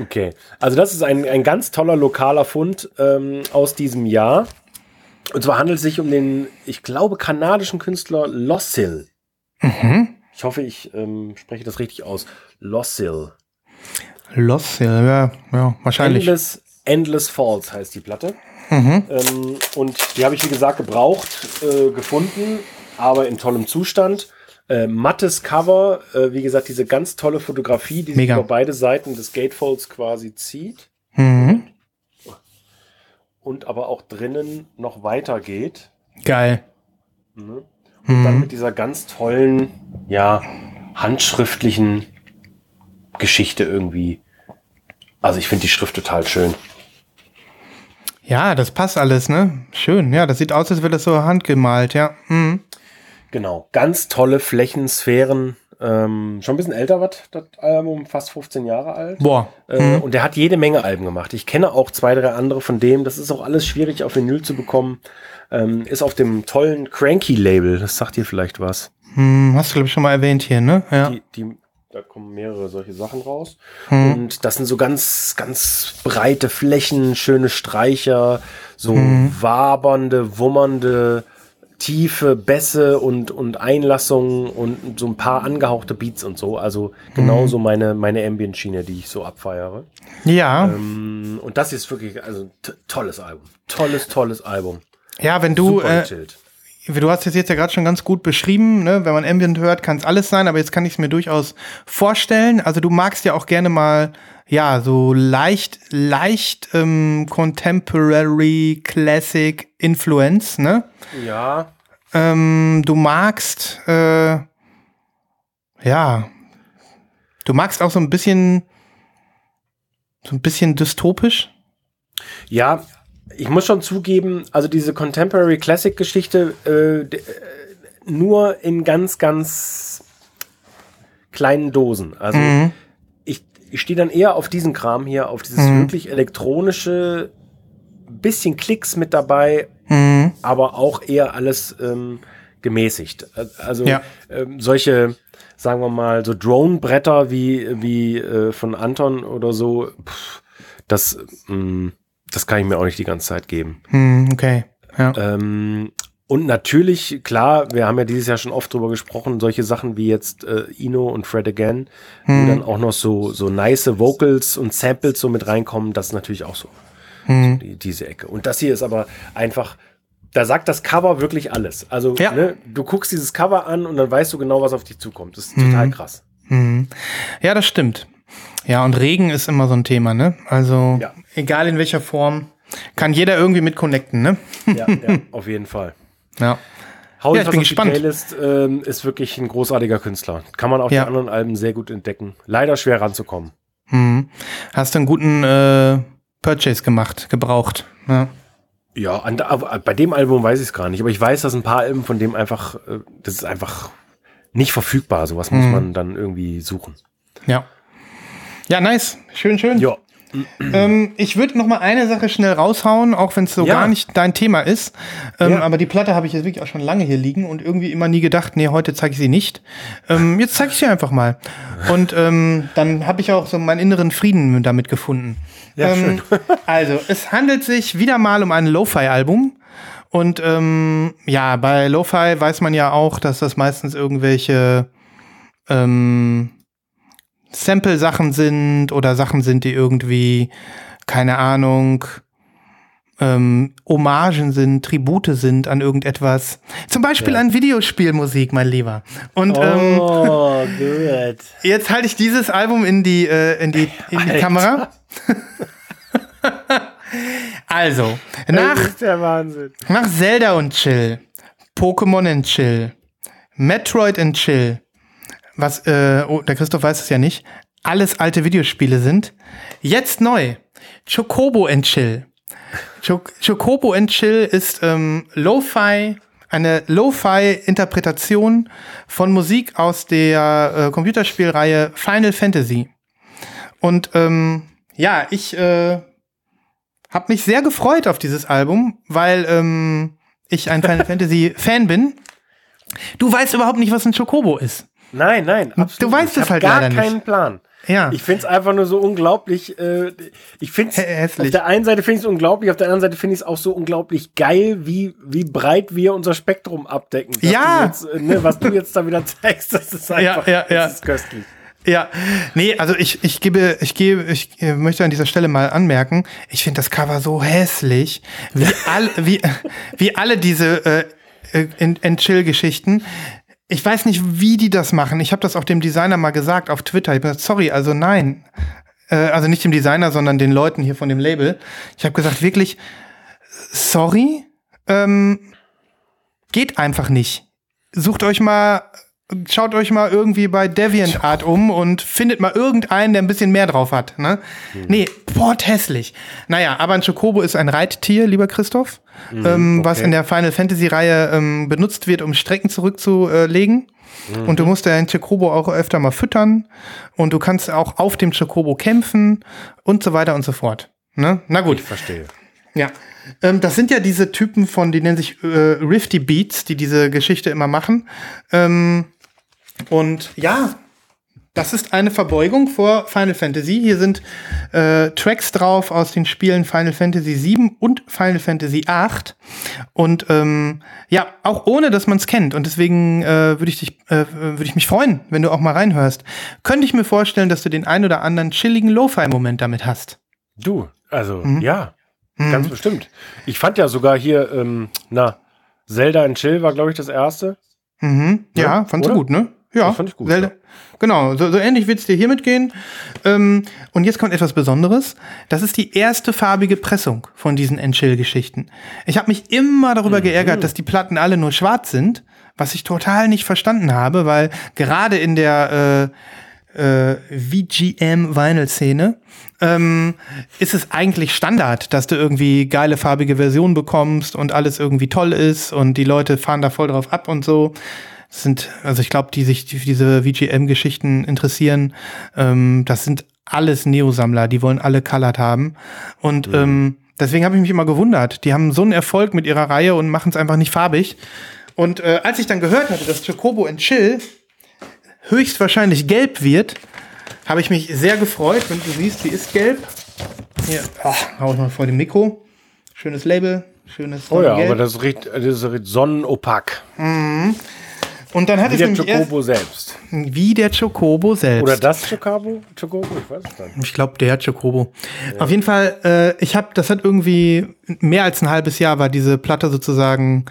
Okay. Also, das ist ein, ein ganz toller lokaler Fund ähm, aus diesem Jahr. Und zwar handelt es sich um den, ich glaube, kanadischen Künstler Lossil. Mhm. Ich hoffe, ich ähm, spreche das richtig aus. Lossil. Lossil, ja, ja, wahrscheinlich. Endless, Endless Falls heißt die Platte. Mhm. Ähm, und die habe ich, wie gesagt, gebraucht, äh, gefunden, aber in tollem Zustand. Äh, mattes Cover, äh, wie gesagt, diese ganz tolle Fotografie, die sich Mega. über beide Seiten des Gatefolds quasi zieht Mhm. und aber auch drinnen noch weitergeht. Geil. Und dann mit dieser ganz tollen, ja, handschriftlichen Geschichte irgendwie. Also ich finde die Schrift total schön. Ja, das passt alles, ne? Schön. Ja, das sieht aus, als wäre das so handgemalt, ja. Mhm. Genau. Ganz tolle Flächensphären. Ähm, schon ein bisschen älter wird das Album, fast 15 Jahre alt. Boah. Äh, Und der hat jede Menge Alben gemacht. Ich kenne auch zwei, drei andere von dem. Das ist auch alles schwierig auf Vinyl zu bekommen. Ähm, ist auf dem tollen Cranky-Label. Das sagt dir vielleicht was. Hm, hast du, glaube ich, schon mal erwähnt hier, ne? Ja. Die, die, da kommen mehrere solche Sachen raus. Hm. Und das sind so ganz, ganz breite Flächen, schöne Streicher, so Hm. wabernde, wummernde, tiefe Bässe und, und Einlassungen und so ein paar angehauchte Beats und so. Also genauso Hm. meine, meine Ambient-Schiene, die ich so abfeiere. Ja. Ähm, und das ist wirklich also tolles Album. Tolles, tolles Album. ja, wenn du, Super äh. Du hast es jetzt ja gerade schon ganz gut beschrieben, ne? Wenn man Ambient hört, kann es alles sein, aber jetzt kann ich es mir durchaus vorstellen. Also du magst ja auch gerne mal, ja, so leicht, leicht ähm, Contemporary Classic Influence, ne? Ja, Ähm, du magst, äh, ja, du magst auch so ein bisschen, so ein bisschen dystopisch. Ja, ich muss schon zugeben, also diese Contemporary Classic Geschichte äh, äh, nur in ganz, ganz kleinen Dosen. Also ich, ich stehe dann eher auf diesen Kram hier, auf dieses wirklich elektronische, bisschen Klicks mit dabei, Mhm. aber auch eher alles ähm, gemäßigt. Also Ja. ähm, solche, sagen wir mal, so Drone-Bretter wie, wie äh, von Anton oder so, pff, das, ähm, das kann ich mir auch nicht die ganze Zeit geben. Hm, okay. Ja. Ähm, und natürlich, klar, wir haben ja dieses Jahr schon oft drüber gesprochen, solche Sachen wie jetzt äh, Ino und Fred Again, wo dann auch noch so, so nice Vocals und Samples so mit reinkommen, das ist natürlich auch so, so die, diese Ecke. Und das hier ist aber einfach, da sagt das Cover wirklich alles. Also, Ja. ne, du guckst dieses Cover an und dann weißt du genau, was auf dich zukommt. Das ist total krass. Mhm. Ja, das stimmt. Ja, und Regen ist immer so ein Thema, ne? Also, Ja. egal in welcher Form, kann jeder irgendwie mit connecten, ne? Ja, ja, auf jeden Fall. Ja. Hau Ja, ich bin gespannt. Playlist ähm, ist wirklich ein großartiger Künstler. Kann man auf Ja. die anderen Alben sehr gut entdecken. Leider schwer ranzukommen. Mhm. Hast du einen guten äh, Purchase gemacht, gebraucht? Ja. Ja, an, bei dem Album weiß ich es gar nicht, aber ich weiß, dass ein paar Alben von dem einfach, äh, das ist einfach nicht verfügbar. Sowas muss man dann irgendwie suchen. Ja. Ja, nice. Schön, schön. Ja. Ähm, ich würde noch mal eine Sache schnell raushauen, auch wenn es so Ja. gar nicht dein Thema ist. Ähm, Ja. Aber die Platte habe ich jetzt wirklich auch schon lange hier liegen und irgendwie immer nie gedacht, nee, heute zeige ich sie nicht. Ähm, jetzt zeige ich sie einfach mal. Und ähm, dann habe ich auch so meinen inneren Frieden damit gefunden. Ja, ähm, also, es handelt sich wieder mal um ein Lo-Fi-Album. Und ähm, ja, bei Lo-Fi weiß man ja auch, dass das meistens irgendwelche ähm, Sample-Sachen sind oder Sachen sind, die irgendwie, keine Ahnung, ähm, Hommagen sind, Tribute sind an irgendetwas. Zum Beispiel an Videospielmusik, mein Lieber. Und ähm, Oh, gut. jetzt halte ich dieses Album in die, äh, in die, in die. Kamera. also, nach nach Zelda und Chill, Pokémon und Chill, Metroid und Chill, was, äh, oh, der Christoph weiß es ja nicht, alles alte Videospiele sind, jetzt neu, Chocobo and Chill. Cho Chocobo and Chill ist ähm, Lo-Fi, eine Lo-Fi-Interpretation von Musik aus der äh, Computerspielreihe Final Fantasy. Und ähm, ja, ich äh, habe mich sehr gefreut auf dieses Album, weil ähm, ich ein Final Fantasy Fan bin. Du weißt überhaupt nicht, was ein Chocobo ist. Nein, nein, absolut. weißt ich es halt gar leider keinen nicht. Plan. Ja. Ich finde es einfach nur so unglaublich. Äh, ich finde hässlich. Auf der einen Seite finde ich es unglaublich, auf der anderen Seite finde ich es auch so unglaublich geil, wie, wie breit wir unser Spektrum abdecken. Ja. du Jetzt, äh, ne, was du jetzt da wieder zeigst, das ist einfach ja, ja. Das ist köstlich. Ja, nee, also ich, ich gebe, ich gebe, ich äh, möchte an dieser Stelle mal anmerken, ich finde das Cover so hässlich, wie all, wie, wie alle diese äh, äh, Enchill-Geschichten. Ich weiß nicht, wie die das machen. Ich habe das auch dem Designer mal gesagt auf Twitter. Ich hab gesagt, sorry, also nein. Äh, also nicht dem Designer, sondern den Leuten hier von dem Label. Ich habe gesagt, wirklich, sorry, ähm, geht einfach nicht. Sucht euch mal, schaut euch mal irgendwie bei DeviantArt um und findet mal irgendeinen, der ein bisschen mehr drauf hat. Ne? Nee, port hässlich. Naja, aber ein Chocobo ist ein Reittier, lieber Christoph, ähm, was okay. in der Final Fantasy Reihe ähm, benutzt wird, um Strecken zurückzulegen. Und du musst deinen Chocobo auch öfter mal füttern. Und du kannst auch auf dem Chocobo kämpfen und so weiter und so fort. Ne? Na gut. Ich verstehe. Ja. Ähm, das sind ja diese Typen von, die nennen sich äh, Rifty Beats, die diese Geschichte immer machen. Ähm, und ja, das ist eine Verbeugung vor Final Fantasy. Hier sind äh, Tracks drauf aus den Spielen Final Fantasy VII und Final Fantasy VIII. Und ähm, ja, auch ohne, dass man es kennt. Und deswegen äh, würde ich dich, äh, würde ich mich freuen, wenn du auch mal reinhörst. Könnte ich mir vorstellen, dass du den ein oder anderen chilligen Lo-Fi-Moment damit hast. Du, also Mhm. ja, ganz bestimmt. Ich fand ja sogar hier, ähm, na, Zelda in Chill war, glaube ich, das erste. Mhm. Ja, Ja, fandst du gut, ne? Ja, Das fand ich gut, Zelda. ja. Genau, so, so ähnlich wird's dir hiermit gehen. Ähm, und jetzt kommt etwas Besonderes. Das ist die erste farbige Pressung von diesen Enchill-Geschichten. Ich habe mich immer darüber Mhm. geärgert, dass die Platten alle nur schwarz sind, was ich total nicht verstanden habe, weil gerade in der äh, äh, VGM-Vinyl-Szene ähm, ist es eigentlich Standard, dass du irgendwie geile farbige Versionen bekommst und alles irgendwie toll ist und die Leute fahren da voll drauf ab und so. Das sind, also ich glaube, die sich für diese VGM-Geschichten interessieren, ähm, das sind alles Neo-Sammler, die wollen alle Colored haben. Und ähm, deswegen habe ich mich immer gewundert. Die haben so einen Erfolg mit ihrer Reihe und machen es einfach nicht farbig. Und äh, als ich dann gehört hatte, dass Chocobo and Chill höchstwahrscheinlich gelb wird, habe ich mich sehr gefreut. Wenn du siehst, die ist gelb. Hier, oh, hau ich mal vor dem Mikro. Schönes Label, schönes Oh ja, Gelb. aber das riecht, das riecht sonnenopak. Und dann hatte Wie ich der Chocobo selbst. wie der Chocobo selbst. Oder das Chocobo? Chocobo? Ich weiß es nicht. Ich glaube, der Chocobo. Auf jeden Fall, äh, ich habe, das hat irgendwie mehr als ein halbes Jahr war diese Platte sozusagen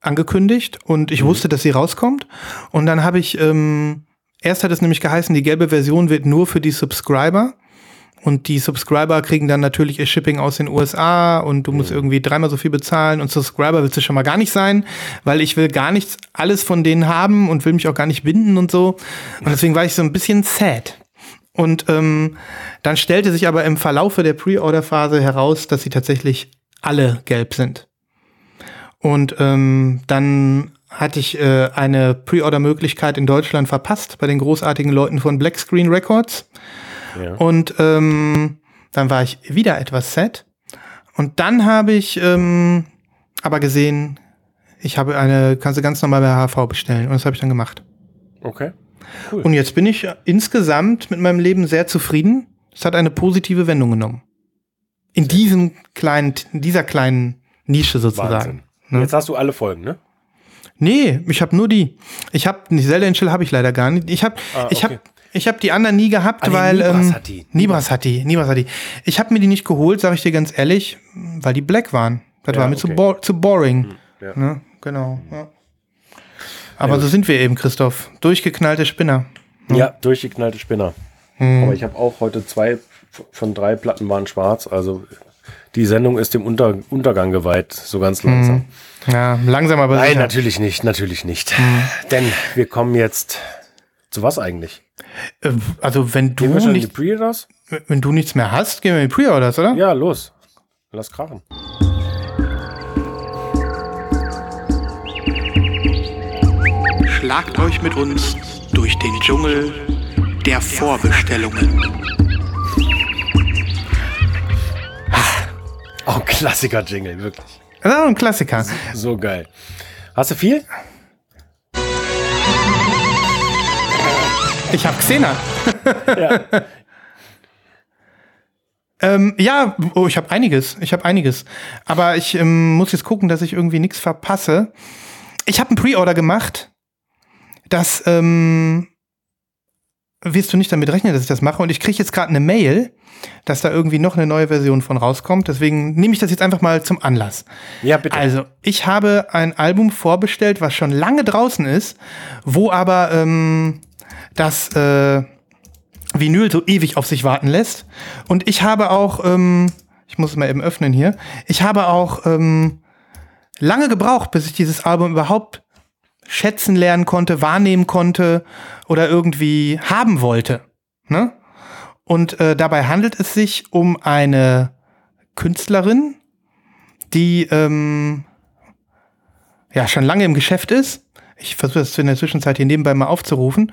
angekündigt und ich wusste, dass sie rauskommt. Und dann habe ich, ähm, erst hat es nämlich geheißen, die gelbe Version wird nur für die Subscriber. Und die Subscriber kriegen dann natürlich ihr Shipping aus den USA und du musst irgendwie dreimal so viel bezahlen und Subscriber willst du schon mal gar nicht sein, weil ich will gar nichts, alles von denen haben und will mich auch gar nicht binden und so. Und deswegen war ich so ein bisschen sad. Und ähm, dann stellte sich aber im Verlaufe der Pre-Order-Phase heraus, dass sie tatsächlich alle gelb sind. Und ähm, dann hatte ich äh, eine Pre-Order-Möglichkeit in Deutschland verpasst bei den großartigen Leuten von Black Screen Records. Ja. Und ähm, dann war ich wieder etwas sad. Und dann habe ich ähm, aber gesehen, ich habe eine, kannst du ganz normal bei HV bestellen. Und das habe ich dann gemacht. Okay. Und jetzt bin ich insgesamt mit meinem Leben sehr zufrieden. Es hat eine positive Wendung genommen. In diesem kleinen, in dieser kleinen Nische sozusagen. Ne? Jetzt hast du alle Folgen, ne? Nee, ich habe nur die. Ich habe Zelda in Chill habe ich leider gar nicht. Ich habe Ah, ich okay. habe ich habe die anderen nie gehabt, Ah, nee, weil Nibras ähm, hat die. Nibras hat die, Nibras hat die. Ich habe mir die nicht geholt, sage ich dir ganz ehrlich, weil die black waren. Das Ja, war mir zu, okay. bo zu boring. ja. Ne? Genau. Ja. Aber so sind wir eben, Christoph. Durchgeknallte Spinner. Ja, durchgeknallte Spinner. Hm. Aber ich habe auch heute zwei von drei Platten waren schwarz. Also die Sendung ist dem Unter Untergang geweiht, so ganz langsam. Ja, langsam aber Nein, sicher. natürlich nicht, natürlich nicht. Hm. Denn wir kommen jetzt zu was eigentlich? Äh, Also wenn du Gehen wir schon in die nicht, Pre-Orders? wenn du nichts mehr hast, gehen wir in die Pre-Orders, oder? Ja, los. Lass krachen. Schlagt euch mit uns durch den Dschungel der Vorbestellungen. Oh, Klassiker-Jingle, wirklich. Das ist auch ein Klassiker. So geil. Hast du viel? Ich habe Xena. ja. Ähm, ja, oh, ich habe einiges. Ich habe einiges. Aber ich ähm, muss jetzt gucken, dass ich irgendwie nichts verpasse. Ich habe einen Pre-Order gemacht. Das ähm, wirst du nicht damit rechnen, dass ich das mache. Und ich kriege jetzt gerade eine Mail, dass da irgendwie noch eine neue Version von rauskommt. Deswegen nehme ich das jetzt einfach mal zum Anlass. Ja, bitte. Also, ich habe ein Album vorbestellt, was schon lange draußen ist, wo aber ähm, das äh, Vinyl so ewig auf sich warten lässt. Und ich habe auch, ähm, ich muss es mal eben öffnen hier, ich habe auch ähm, lange gebraucht, bis ich dieses Album überhaupt schätzen lernen konnte, wahrnehmen konnte oder irgendwie haben wollte. Ne? Und äh, dabei handelt es sich um eine Künstlerin, die ähm, ja schon lange im Geschäft ist. Ich versuche das in der Zwischenzeit hier nebenbei mal aufzurufen.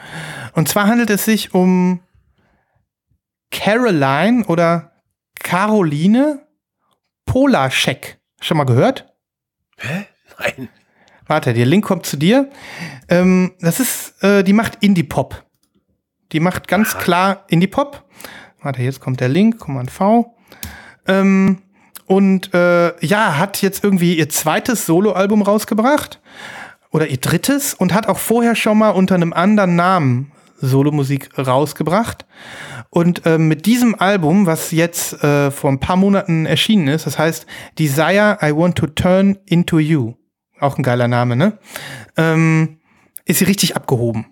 Und zwar handelt es sich um Caroline oder Caroline Polaschek. Schon mal gehört? Hä? Nein. Warte, der Link kommt zu dir. Ähm, das ist, äh, die macht Indie-Pop. Die macht ganz Aha. klar Indie-Pop. Warte, jetzt kommt der Link, Command V. Ähm, und äh, ja, hat jetzt irgendwie ihr zweites Soloalbum rausgebracht. Oder ihr drittes und hat auch vorher schon mal unter einem anderen Namen Solomusik rausgebracht. Und äh, mit diesem Album, was jetzt äh, vor ein paar Monaten erschienen ist, das heißt Desire I Want to Turn into You, auch ein geiler Name, ne? Ähm, ist sie richtig abgehoben.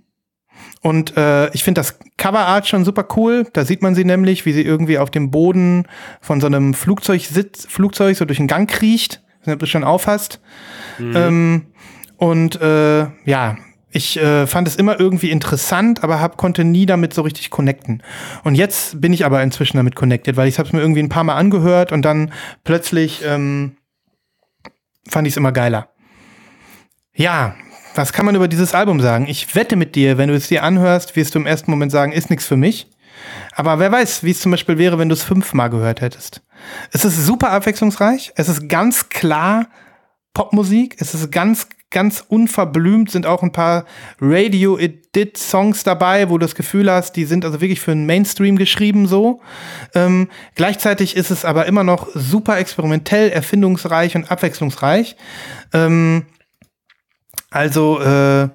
Und äh, ich finde das Coverart schon super cool. Da sieht man sie nämlich, wie sie irgendwie auf dem Boden von so einem Flugzeug sitzt, Flugzeug so durch den Gang kriecht. Ich weiß nicht, ob du schon aufhast. Mhm. Ähm, und äh, ja, ich äh, fand es immer irgendwie interessant, aber hab, konnte nie damit so richtig connecten. Und jetzt bin ich aber inzwischen damit connected, weil ich habe es mir irgendwie ein paar Mal angehört und dann plötzlich ähm, fand ich es immer geiler. Ja, was kann man über dieses Album sagen? Ich wette mit dir, wenn du es dir anhörst, wirst du im ersten Moment sagen, ist nichts für mich. Aber wer weiß, wie es zum Beispiel wäre, wenn du es fünfmal gehört hättest. Es ist super abwechslungsreich. Es ist ganz klar Popmusik. Es ist ganz ganz unverblümt sind auch ein paar Radio-Edit-Songs dabei, wo du das Gefühl hast, die sind also wirklich für den Mainstream geschrieben so. Ähm, gleichzeitig ist es aber immer noch super experimentell, erfindungsreich und abwechslungsreich. Ähm, also äh,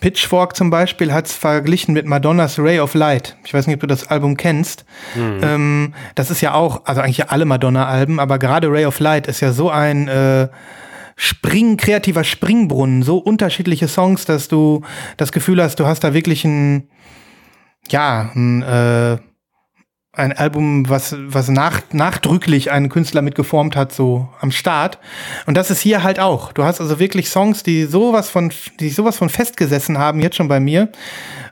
Pitchfork zum Beispiel hat es verglichen mit Madonnas Ray of Light. Ich weiß nicht, ob du das Album kennst. Mhm. Ähm, das ist ja auch, also eigentlich alle Madonna-Alben, aber gerade Ray of Light ist ja so ein äh, Spring, kreativer Springbrunnen, so unterschiedliche Songs, dass du das Gefühl hast, du hast da wirklich ein, ja, ein, äh, ein Album, was, was nach, nachdrücklich einen Künstler mit geformt hat, so am Start. Und das ist hier halt auch. Du hast also wirklich Songs, die sowas von, die sowas von festgesessen haben, jetzt schon bei mir.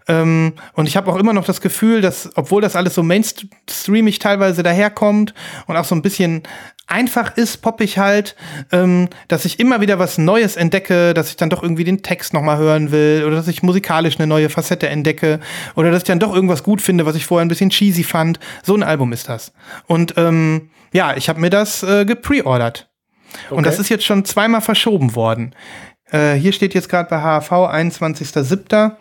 Ähm, und ich habe auch immer noch das Gefühl, dass, obwohl das alles so mainstreamig teilweise daherkommt und auch so ein bisschen einfach ist, poppig halt, ähm, dass ich immer wieder was Neues entdecke, dass ich dann doch irgendwie den Text nochmal hören will oder dass ich musikalisch eine neue Facette entdecke oder dass ich dann doch irgendwas gut finde, was ich vorher ein bisschen cheesy fand. So ein Album ist das. Und ähm, ja, ich habe mir das äh, gepreordert. Okay. Und das ist jetzt schon zweimal verschoben worden. Äh, hier steht jetzt gerade bei HAV 21.07.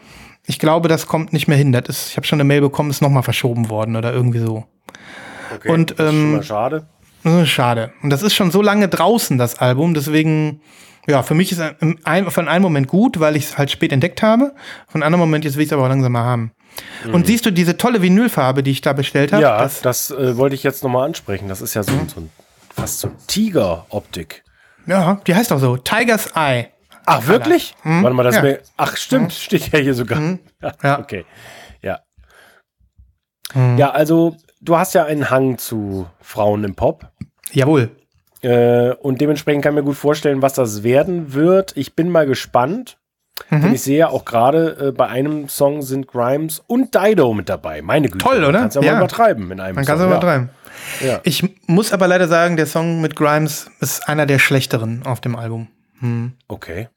Ich glaube, das kommt nicht mehr hin. Das ist, ich habe schon eine Mail bekommen, ist nochmal verschoben worden oder irgendwie so. Okay, und, das ist schon ähm, mal schade. Schade. Und das ist schon so lange draußen, das Album. Deswegen, ja, für mich ist ein, von einem Moment gut, weil ich es halt spät entdeckt habe. Von einem anderen Moment, jetzt will ich es aber auch langsam mal haben. Mhm. Und siehst du diese tolle Vinylfarbe, die ich da bestellt habe? Ja, das, das äh, wollte ich jetzt nochmal ansprechen. Das ist ja so, mhm. so ein, fast so Tiger-Optik. Ja, die heißt auch so. Tiger's Eye. Ach, wirklich? Hm? Warte mal, das ja. mir. Ach, stimmt, hm? steht ja hier sogar. Hm? Ja. Okay. Ja. Hm. Ja, also du hast ja einen Hang zu Frauen im Pop. Jawohl. Äh, und dementsprechend kann ich mir gut vorstellen, was das werden wird. Ich bin mal gespannt. Mhm. Denn ich sehe ja auch gerade äh, bei einem Song sind Grimes und Dido mit dabei. Meine Güte. Toll, oder? Kannst ja, ja. mal übertreiben in einem Man kann es ja. übertreiben. Ja. Ich muss aber leider sagen, der Song mit Grimes ist einer der schlechteren auf dem Album. Hm. Okay.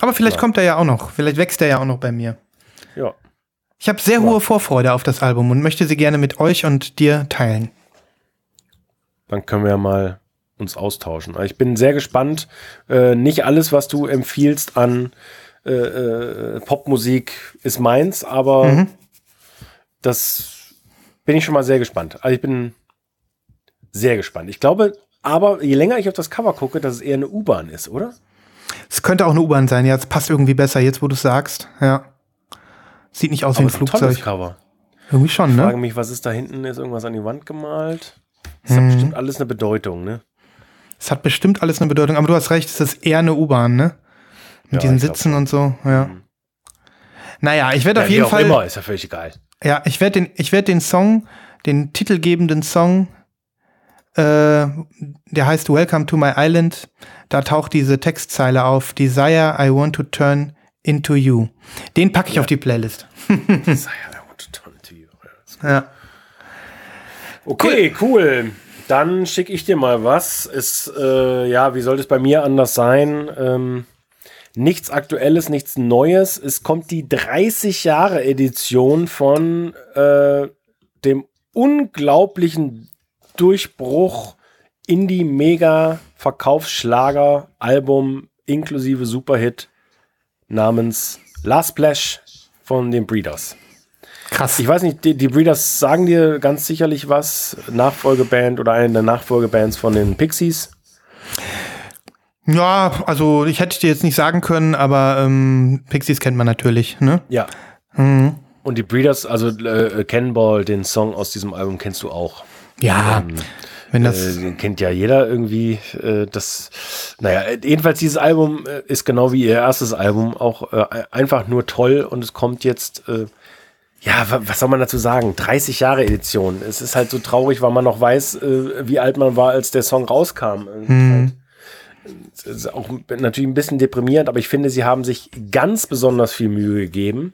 Aber vielleicht ja. kommt er ja auch noch. Vielleicht wächst er ja auch noch bei mir. Ja. Ich habe sehr hohe Vorfreude auf das Album und möchte sie gerne mit euch und dir teilen. Dann können wir ja mal uns austauschen. Ich bin sehr gespannt. Äh, nicht alles, was du empfiehlst an äh, äh, Popmusik ist meins, aber mhm. das bin ich schon mal sehr gespannt. Also ich bin sehr gespannt. Ich glaube, aber je länger ich auf das Cover gucke, dass es eher eine U-Bahn ist, oder? Es könnte auch eine U-Bahn sein, ja, es passt irgendwie besser, jetzt wo du es sagst. Ja. Sieht nicht aus aber wie ein Flugzeug. Tolles Cover. Irgendwie schon, Ich ne? frage mich, was ist da hinten? Ist irgendwas an die Wand gemalt? Das hat Mhm. bestimmt alles eine Bedeutung, ne? Es hat bestimmt alles eine Bedeutung, aber du hast recht, es ist eher eine U-Bahn, ne? Mit Ja, diesen ich Sitzen und so, ja. Mhm. Naja, ich werde Ja, auf jeden Fall. immer, ist ja völlig egal. Ja, ich werde den, ich werde den Song, den titelgebenden Song, äh, der heißt Welcome to my Island. Da taucht diese Textzeile auf. Desire, I want to turn into you. Den packe ich Ja. auf die Playlist. Ja, I want to turn to you. Ja. Okay, cool. Dann schicke ich dir mal was. Ist, äh, ja, wie soll das bei mir anders sein? Ähm, nichts Aktuelles, nichts Neues. Es kommt die 30 Jahre Edition von äh, dem unglaublichen Durchbruch Indie Mega Verkaufsschlager Album inklusive Superhit namens Last Splash von den Breeders. Krass. Ich weiß nicht, die, die Breeders sagen dir ganz sicherlich was. Nachfolgeband oder eine der Nachfolgebands von den Pixies. Ja, also ich hätte dir jetzt nicht sagen können, aber ähm, Pixies kennt man natürlich, ne? Ja. Mhm. Und die Breeders, also äh, Cannonball, den Song aus diesem Album kennst du auch. Ja, Ähm, wenn das. äh, kennt ja jeder irgendwie. Äh, das, naja, äh, jedenfalls dieses Album äh, ist genau wie ihr erstes Album auch äh, einfach nur toll und es kommt jetzt. Äh, ja, wa- was soll man dazu sagen? 30 Jahre Edition. Es ist halt so traurig, weil man noch weiß, äh, wie alt man war, als der Song rauskam. Hm. Es ist auch natürlich ein bisschen deprimierend, aber ich finde, sie haben sich ganz besonders viel Mühe gegeben,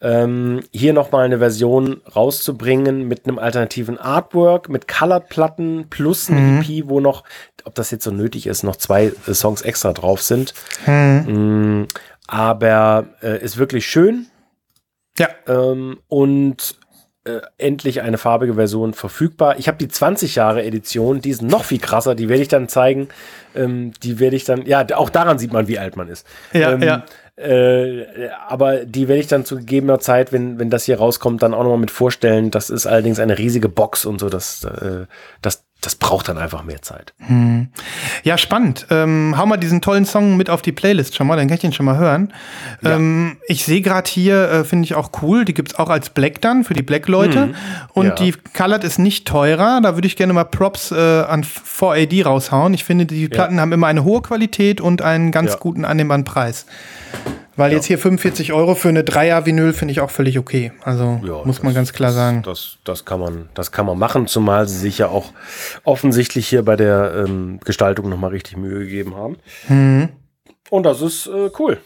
ähm, hier nochmal eine Version rauszubringen mit einem alternativen Artwork, mit Colored-Platten plus ein EP, wo noch, ob das jetzt so nötig ist, noch zwei äh, Songs extra drauf sind. Mm, aber äh, ist wirklich schön Ja. ähm, und äh, endlich eine farbige Version verfügbar. Ich habe die 20 Jahre Edition, die ist noch viel krasser, die werde ich dann zeigen. Ähm, die werde ich dann, ja, auch daran sieht man, wie alt man ist. Ja, ähm, ja. Äh, aber die werde ich dann zu gegebener Zeit, wenn, wenn das hier rauskommt, dann auch nochmal mit vorstellen. Das ist allerdings eine riesige Box und so, das, äh, das, das braucht dann einfach mehr Zeit. Ja, spannend. Ähm, hau mal diesen tollen Song mit auf die Playlist schon mal, dann kann ich den schon mal hören. Ähm, ich sehe gerade hier, äh, finde ich auch cool, die gibt's auch als Black dann für die Black-Leute. Und Ja. die Colored ist nicht teurer. Da würde ich gerne mal Props äh, an 4AD raushauen. Ich finde, die Platten haben immer eine hohe Qualität und einen ganz Ja. guten annehmbaren Preis. Weil jetzt hier 45 Euro für eine Dreier-Vinyl finde ich auch völlig okay. Also Ja, muss man das- ganz klar sagen. Das, das, kann man, das kann man machen, zumal sie sich ja auch offensichtlich hier bei der ähm, Gestaltung nochmal richtig Mühe gegeben haben. Mhm. Und das ist äh, cool.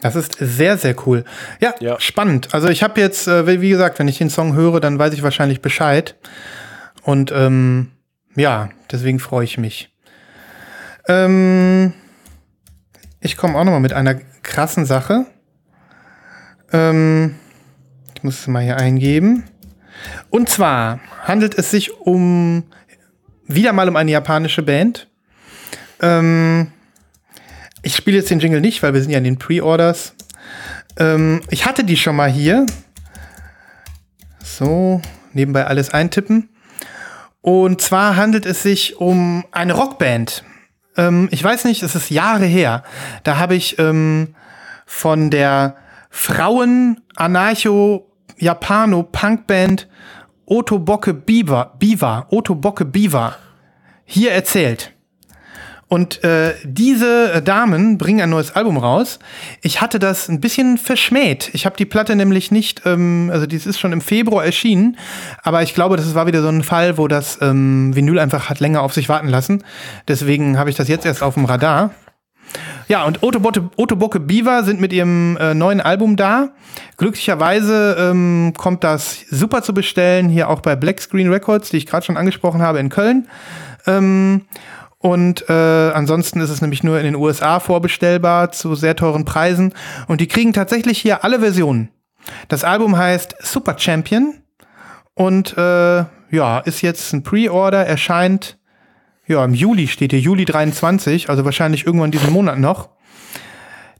Das ist sehr, sehr cool. Ja, Ja. spannend. Also ich habe jetzt, äh, wie wie gesagt, wenn ich den Song höre, dann weiß ich wahrscheinlich Bescheid. Und ähm, ja, deswegen freue ich mich. Ähm, ich komme auch noch mal mit einer krassen Sache. Ähm, ich muss es mal hier eingeben. Und zwar handelt es sich um wieder mal um eine japanische Band. Ähm, ich spiele jetzt den Jingle nicht, weil wir sind ja in den Pre-Orders. Ähm, ich hatte die schon mal hier. So, nebenbei alles eintippen. Und zwar handelt es sich um eine Rockband. Ähm, ich weiß nicht, es ist Jahre her. Da habe ich ähm, von der Frauen-Anarcho-Japano-Punkband Otobocke Beaver, Beaver, Otobocke Beaver hier erzählt. Und äh, diese Damen bringen ein neues Album raus. Ich hatte das ein bisschen verschmäht. Ich habe die Platte nämlich nicht, ähm, also dies ist schon im Februar erschienen, aber ich glaube, das war wieder so ein Fall, wo das ähm, Vinyl einfach hat länger auf sich warten lassen. Deswegen habe ich das jetzt erst auf dem Radar. Ja, und Otobocke, Otobocke Beaver sind mit ihrem äh, neuen Album da. Glücklicherweise ähm, kommt das super zu bestellen, hier auch bei Black Screen Records, die ich gerade schon angesprochen habe in Köln. Ähm, und äh, ansonsten ist es nämlich nur in den USA vorbestellbar zu sehr teuren Preisen. Und die kriegen tatsächlich hier alle Versionen. Das Album heißt Super Champion und äh, ja, ist jetzt ein Pre-Order, erscheint ja im Juli steht hier, Juli 23, also wahrscheinlich irgendwann diesen Monat noch.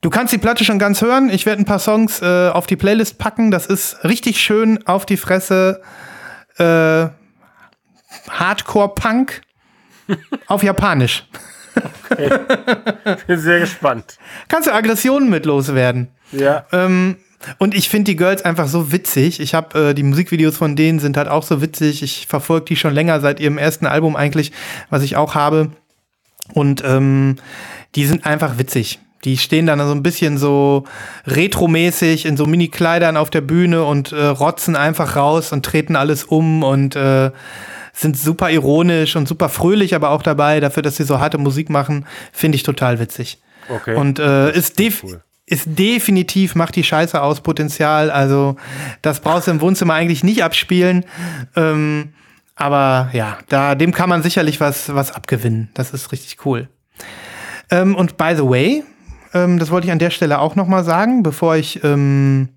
Du kannst die Platte schon ganz hören. Ich werde ein paar Songs äh, auf die Playlist packen. Das ist richtig schön auf die Fresse. Äh, Hardcore-Punk auf Japanisch. Okay. Bin sehr gespannt. Kannst du Aggressionen mit loswerden. Ja. Ähm, und ich finde die Girls einfach so witzig. Ich habe äh, die Musikvideos von denen sind halt auch so witzig. Ich verfolge die schon länger seit ihrem ersten Album eigentlich, was ich auch habe. Und ähm, die sind einfach witzig. Die stehen dann so ein bisschen so retromäßig in so Mini-Kleidern auf der Bühne und äh, rotzen einfach raus und treten alles um und äh, sind super ironisch und super fröhlich, aber auch dabei, dafür, dass sie so harte Musik machen, finde ich total witzig. Okay. Und äh, ist, def cool. ist definitiv, macht die Scheiße aus Potenzial. Also, das brauchst du im Wohnzimmer eigentlich nicht abspielen. Ähm, aber ja, da, dem kann man sicherlich was, was abgewinnen. Das ist richtig cool. Ähm, und by the way, ähm, das wollte ich an der Stelle auch noch mal sagen, bevor ich, ähm,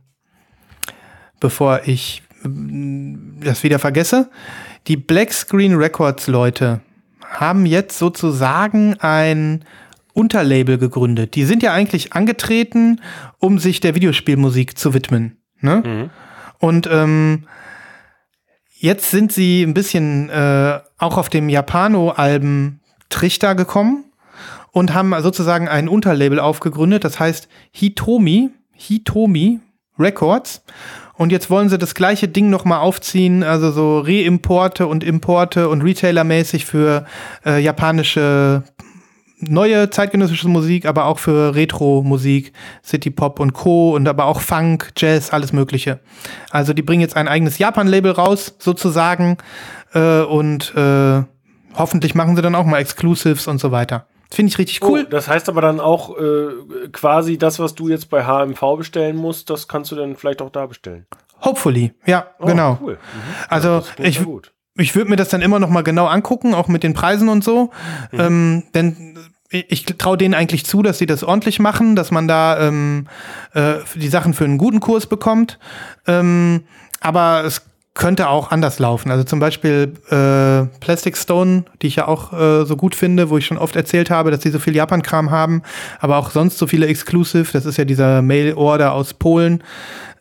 bevor ich ähm, das wieder vergesse. Die Black Screen Records Leute haben jetzt sozusagen ein Unterlabel gegründet. Die sind ja eigentlich angetreten, um sich der Videospielmusik zu widmen. Ne? Und ähm, jetzt sind sie ein bisschen äh, auch auf dem Japano-Alben Trichter gekommen und haben sozusagen ein Unterlabel aufgegründet, das heißt Hitomi, Hitomi Records. Und jetzt wollen sie das gleiche Ding nochmal aufziehen, also so Reimporte und Importe und Retailer-mäßig für äh, japanische neue zeitgenössische Musik, aber auch für Retro-Musik, City-Pop und Co. und aber auch Funk, Jazz, alles Mögliche. Also die bringen jetzt ein eigenes Japan-Label raus, sozusagen, äh, und äh, hoffentlich machen sie dann auch mal Exclusives und so weiter. Finde ich richtig cool. Oh, das heißt aber dann auch äh, quasi das, was du jetzt bei HMV bestellen musst, das kannst du dann vielleicht auch da bestellen. Hopefully, ja, Oh, genau. Cool. Mhm. Also ich, ja gut. ich würde mir das dann immer noch mal genau angucken, auch mit den Preisen und so. Ähm, denn ich traue denen eigentlich zu, dass sie das ordentlich machen, dass man da ähm, äh, die Sachen für einen guten Kurs bekommt. Ähm, aber es könnte auch anders laufen. Also zum Beispiel äh, Plastic Stone, die ich ja auch äh, so gut finde, wo ich schon oft erzählt habe, dass sie so viel Japan-Kram haben, aber auch sonst so viele Exclusive. Das ist ja dieser Mail-Order aus Polen.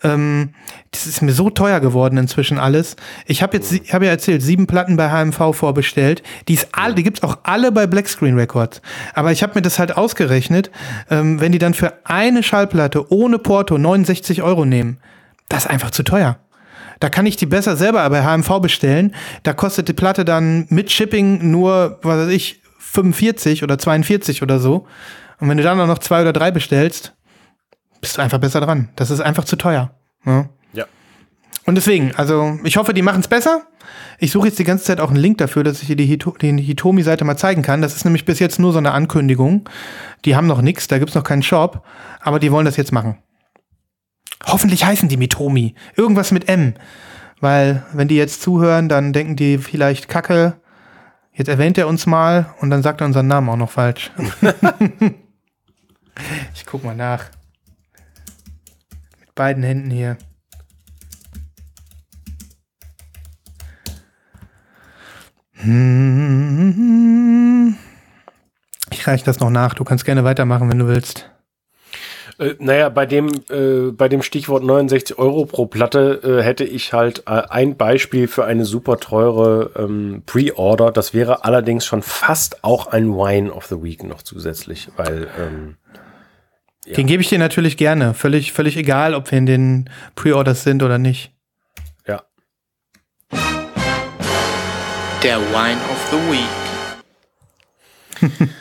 Ähm, das ist mir so teuer geworden inzwischen alles. Ich habe jetzt, ich habe ja erzählt, sieben Platten bei HMV vorbestellt. Die ist alle, die auch alle bei Black Screen Records. Aber ich habe mir das halt ausgerechnet, ähm, wenn die dann für eine Schallplatte ohne Porto 69 Euro nehmen, das ist einfach zu teuer. Da kann ich die besser selber bei HMV bestellen. Da kostet die Platte dann mit Shipping nur, was weiß ich, 45 oder 42 oder so. Und wenn du dann auch noch zwei oder drei bestellst, bist du einfach besser dran. Das ist einfach zu teuer. Ja. Ja. Und deswegen, also ich hoffe, die machen es besser. Ich suche jetzt die ganze Zeit auch einen Link dafür, dass ich dir die, Hito die Hitomi-Seite mal zeigen kann. Das ist nämlich bis jetzt nur so eine Ankündigung. Die haben noch nichts, da gibt's noch keinen Shop, aber die wollen das jetzt machen. Hoffentlich heißen die Mitomi. Irgendwas mit M. Weil, wenn die jetzt zuhören, dann denken die vielleicht Kacke. Jetzt erwähnt er uns mal und dann sagt er unseren Namen auch noch falsch. ich guck mal nach. Mit beiden Händen hier. Hm. Ich reiche das noch nach. Du kannst gerne weitermachen, wenn du willst. Äh, naja, bei dem, äh, bei dem Stichwort 69 Euro pro Platte äh, hätte ich halt äh, ein Beispiel für eine super teure ähm, Pre-Order. Das wäre allerdings schon fast auch ein Wine of the Week noch zusätzlich, weil ähm, Den gebe ich dir natürlich gerne. Völlig, völlig egal, ob wir in den Pre-Orders sind oder nicht. ja. Der Wine of the Week.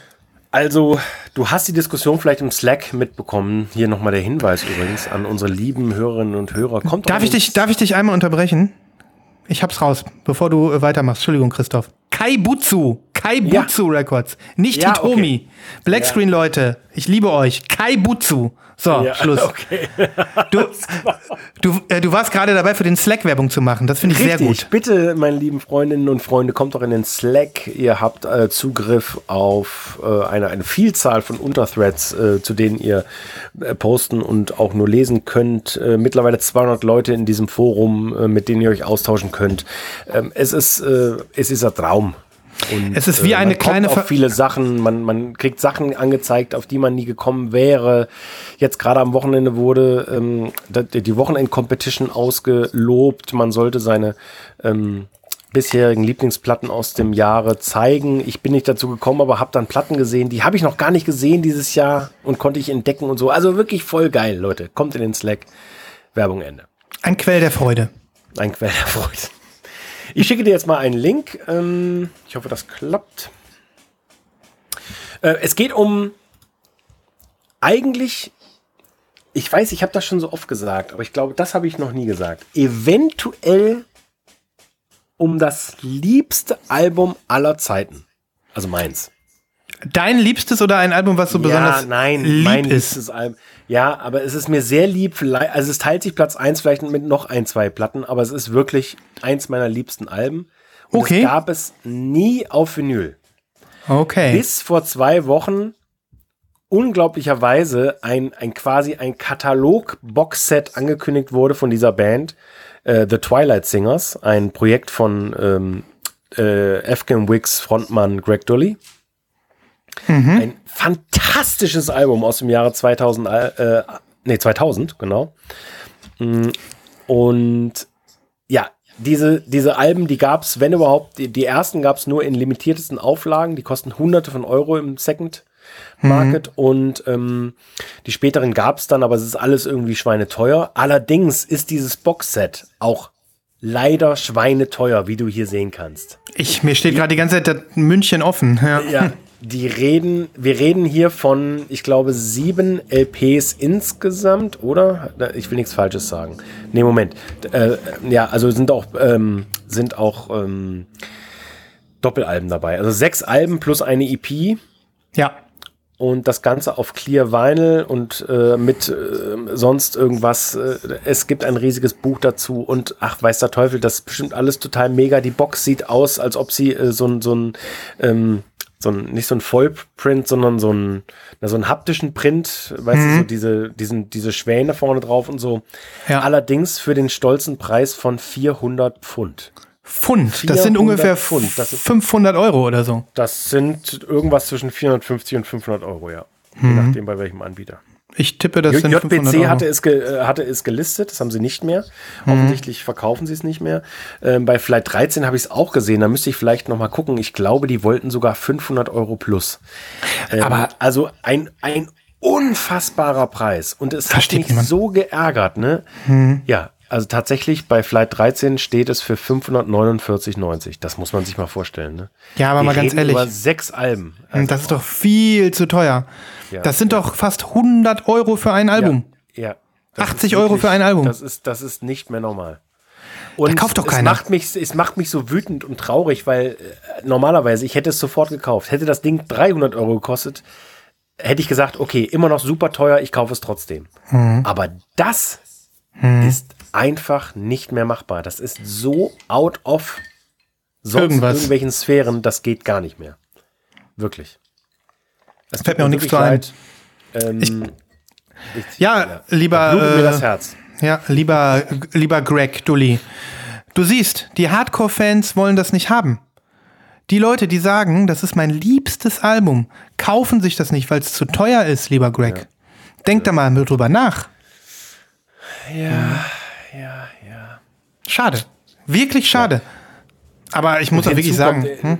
Also, du hast die Diskussion vielleicht im Slack mitbekommen. Hier nochmal der Hinweis übrigens an unsere lieben Hörerinnen und Hörer. Kommt Darf ich dich, darf ich dich einmal unterbrechen? Ich hab's raus, bevor du äh, weitermachst. Entschuldigung, Christoph. Kaibutsu. Kaibutsu Records. Nicht Ja, Hitomi. Blackscreen, Leute. Ich liebe euch. Kaibutsu. So, Ja, Schluss. Okay. Du, du, äh, du warst gerade dabei, für den Slack Werbung zu machen. Das finde ich sehr Richtig. gut. Bitte, meine lieben Freundinnen und Freunde, kommt doch in den Slack. Ihr habt äh, Zugriff auf äh, eine, eine Vielzahl von Unterthreads, äh, zu denen ihr äh, posten und auch nur lesen könnt. Äh, mittlerweile 200 Leute in diesem Forum, mit denen ihr euch austauschen könnt. Ähm, es ist, es ist ein Traum. Und, Es ist wie eine man kommt kleine auf viele Sachen, man, man kriegt Sachen angezeigt, auf die man nie gekommen wäre. Jetzt gerade am Wochenende wurde ähm, die Wochenend-Competition ausgelobt. Man sollte seine ähm, bisherigen Lieblingsplatten aus dem Jahre zeigen. Ich bin nicht dazu gekommen, aber habe dann Platten gesehen, die habe ich noch gar nicht gesehen dieses Jahr und konnte ich entdecken und so. Also wirklich voll geil, Leute. Kommt in den Slack. Werbung Ende. Ein Quell der Freude. Ein Quell der Freude. Ich schicke dir jetzt mal einen Link. Ähm, ich hoffe, das klappt. Äh, es geht um eigentlich, ich weiß, ich habe das schon so oft gesagt, aber ich glaube, das habe ich noch nie gesagt. Eventuell um das liebste Album aller Zeiten. Also meins. Dein liebstes oder ein Album, was so besonders ja, nein, lieb mein ist? liebstes Album. Ja, aber es ist mir sehr lieb. Also es teilt sich Platz eins vielleicht mit noch ein, zwei Platten, aber es ist wirklich eins meiner liebsten Alben. Und Okay. es gab es nie auf Vinyl. Okay. Bis vor zwei Wochen unglaublicherweise ein, ein quasi ein Katalog-Boxset angekündigt wurde von dieser Band, äh, The Twilight Singers, ein Projekt von ähm, äh, Afghan Wigs Frontmann Greg Dully. Ein fantastisches Album aus dem Jahre 2000, äh, nee, 2000, genau. Mm, Und ja, diese, diese Alben, die gab es, wenn überhaupt, die, die ersten gab es nur in limitiertesten Auflagen, die kosten hunderte von Euro im Second Market und ähm, die späteren gab es dann, aber es ist alles irgendwie schweineteuer. Allerdings ist dieses Boxset auch leider schweineteuer, wie du hier sehen kannst. Ich, mir steht gerade die ganze Zeit München offen. Ja. Ja, die reden, wir reden hier von, ich glaube, sieben LPs insgesamt, oder? Ich will nichts Falsches sagen. Nee, Moment. Äh, ja, also sind auch, ähm, sind auch ähm, Doppelalben dabei. Also sechs Alben plus eine EP ja. und das Ganze auf Clear Vinyl und äh, mit äh, sonst irgendwas. Äh, es gibt ein riesiges Buch dazu und ach, weiß der Teufel, das ist bestimmt alles total mega. Die Box sieht aus, als ob sie äh, so ein, so ein, ähm, so ein, nicht so ein Vollprint, sondern so ein, na, so einen haptischen Print, weißt du, so diese, diesen, diese Schwäne vorne drauf und so. Ja. Allerdings für den stolzen Preis von 400 Pfund. Pfund. Das sind 400 ungefähr Pfund, das ist- 500 Euro oder so. Das sind irgendwas zwischen 450 und 500 Euro, ja. Je nachdem bei welchem Anbieter. Ich tippe, das sind 500 JBC Euro. hatte es, äh, hatte es gelistet, das haben sie nicht mehr. Offensichtlich verkaufen sie es nicht mehr. Ähm, bei Flight 13 habe ich es auch gesehen, da müsste ich vielleicht noch mal gucken. Ich glaube, die wollten sogar 500 Euro plus. Ähm, Aber- also ein, ein unfassbarer Preis. Und es hat mich niemand. so geärgert, ne? Ja, also tatsächlich bei Flight 13 steht es für 549,90. Das muss man sich mal vorstellen, ne? Ja, aber Wir mal ganz ehrlich. Über sechs Alben. Also, das ist doch viel zu teuer. Ja. das sind doch fast 100 Euro für ein Album. Ja. Das 80 ist Euro für ein Album. Das ist, das ist nicht mehr normal. Und kauft doch es keiner. Macht mich, es macht mich so wütend und traurig, weil äh, normalerweise, ich hätte es sofort gekauft. Hätte das Ding 300 Euro gekostet, hätte ich gesagt, okay, immer noch super teuer, ich kaufe es trotzdem. Mhm. Aber das ist einfach nicht mehr machbar. Das ist so out of sonst Irgendwas. irgendwelchen Sphären, das geht gar nicht mehr. Wirklich. Das Fällt mir auch nichts zu leid. Ähm, ich- Ja, lieber, Blutet mir das äh, Herz. ja, lieber, lieber Greg Dully. Du siehst, die Hardcore-Fans wollen das nicht haben. Die Leute, die sagen, das ist mein liebstes Album, kaufen sich das nicht, weil es zu teuer ist, lieber Greg. Denk da mal drüber nach. Ja, ja, ja. Schade. Wirklich schade. Aber ich muss auch wirklich sagen, kommt, äh, hm?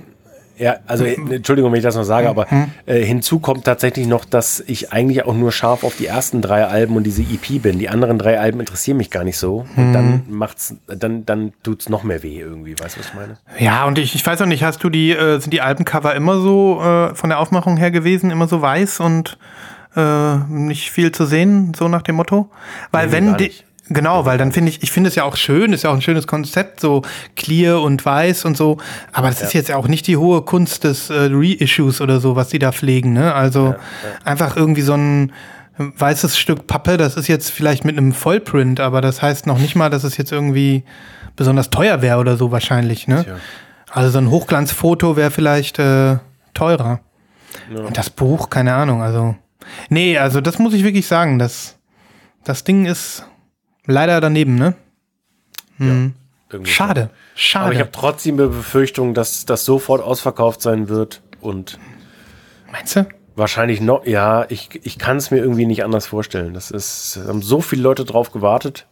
Ja, also äh, Entschuldigung, wenn ich das noch sage, aber äh, hinzu kommt tatsächlich noch, dass ich eigentlich auch nur scharf auf die ersten drei Alben und diese EP bin. Die anderen drei Alben interessieren mich gar nicht so. Und dann macht's, dann, dann tut's noch mehr weh irgendwie. Weißt du, was ich meine? ja, und ich, ich weiß auch nicht, hast du die, äh, sind die Albencover immer so äh, von der Aufmachung her gewesen, immer so weiß und äh, nicht viel zu sehen, so nach dem Motto? Weil Nee, wenn die. Genau, weil dann finde ich, ich finde es ja auch schön, ist ja auch ein schönes Konzept, so clear und weiß und so, aber das ist jetzt auch nicht die hohe Kunst des äh, Reissues oder so, was die da pflegen, ne? Also einfach irgendwie so ein weißes Stück Pappe, das ist jetzt vielleicht mit einem Vollprint, aber das heißt noch nicht mal, dass es jetzt irgendwie besonders teuer wäre oder so wahrscheinlich, ne? Tja. Also so ein Hochglanzfoto wäre vielleicht äh, teurer. Und das Buch, keine Ahnung, also. Nee, also das muss ich wirklich sagen, das, das Ding ist leider daneben, ne? Mhm. Irgendwie Schade, Aber ich schade. habe trotzdem die Befürchtung, dass das sofort ausverkauft sein wird und Meinst du? wahrscheinlich noch, ja, ich, ich kann es mir irgendwie nicht anders vorstellen. Das ist, es haben so viele Leute drauf gewartet.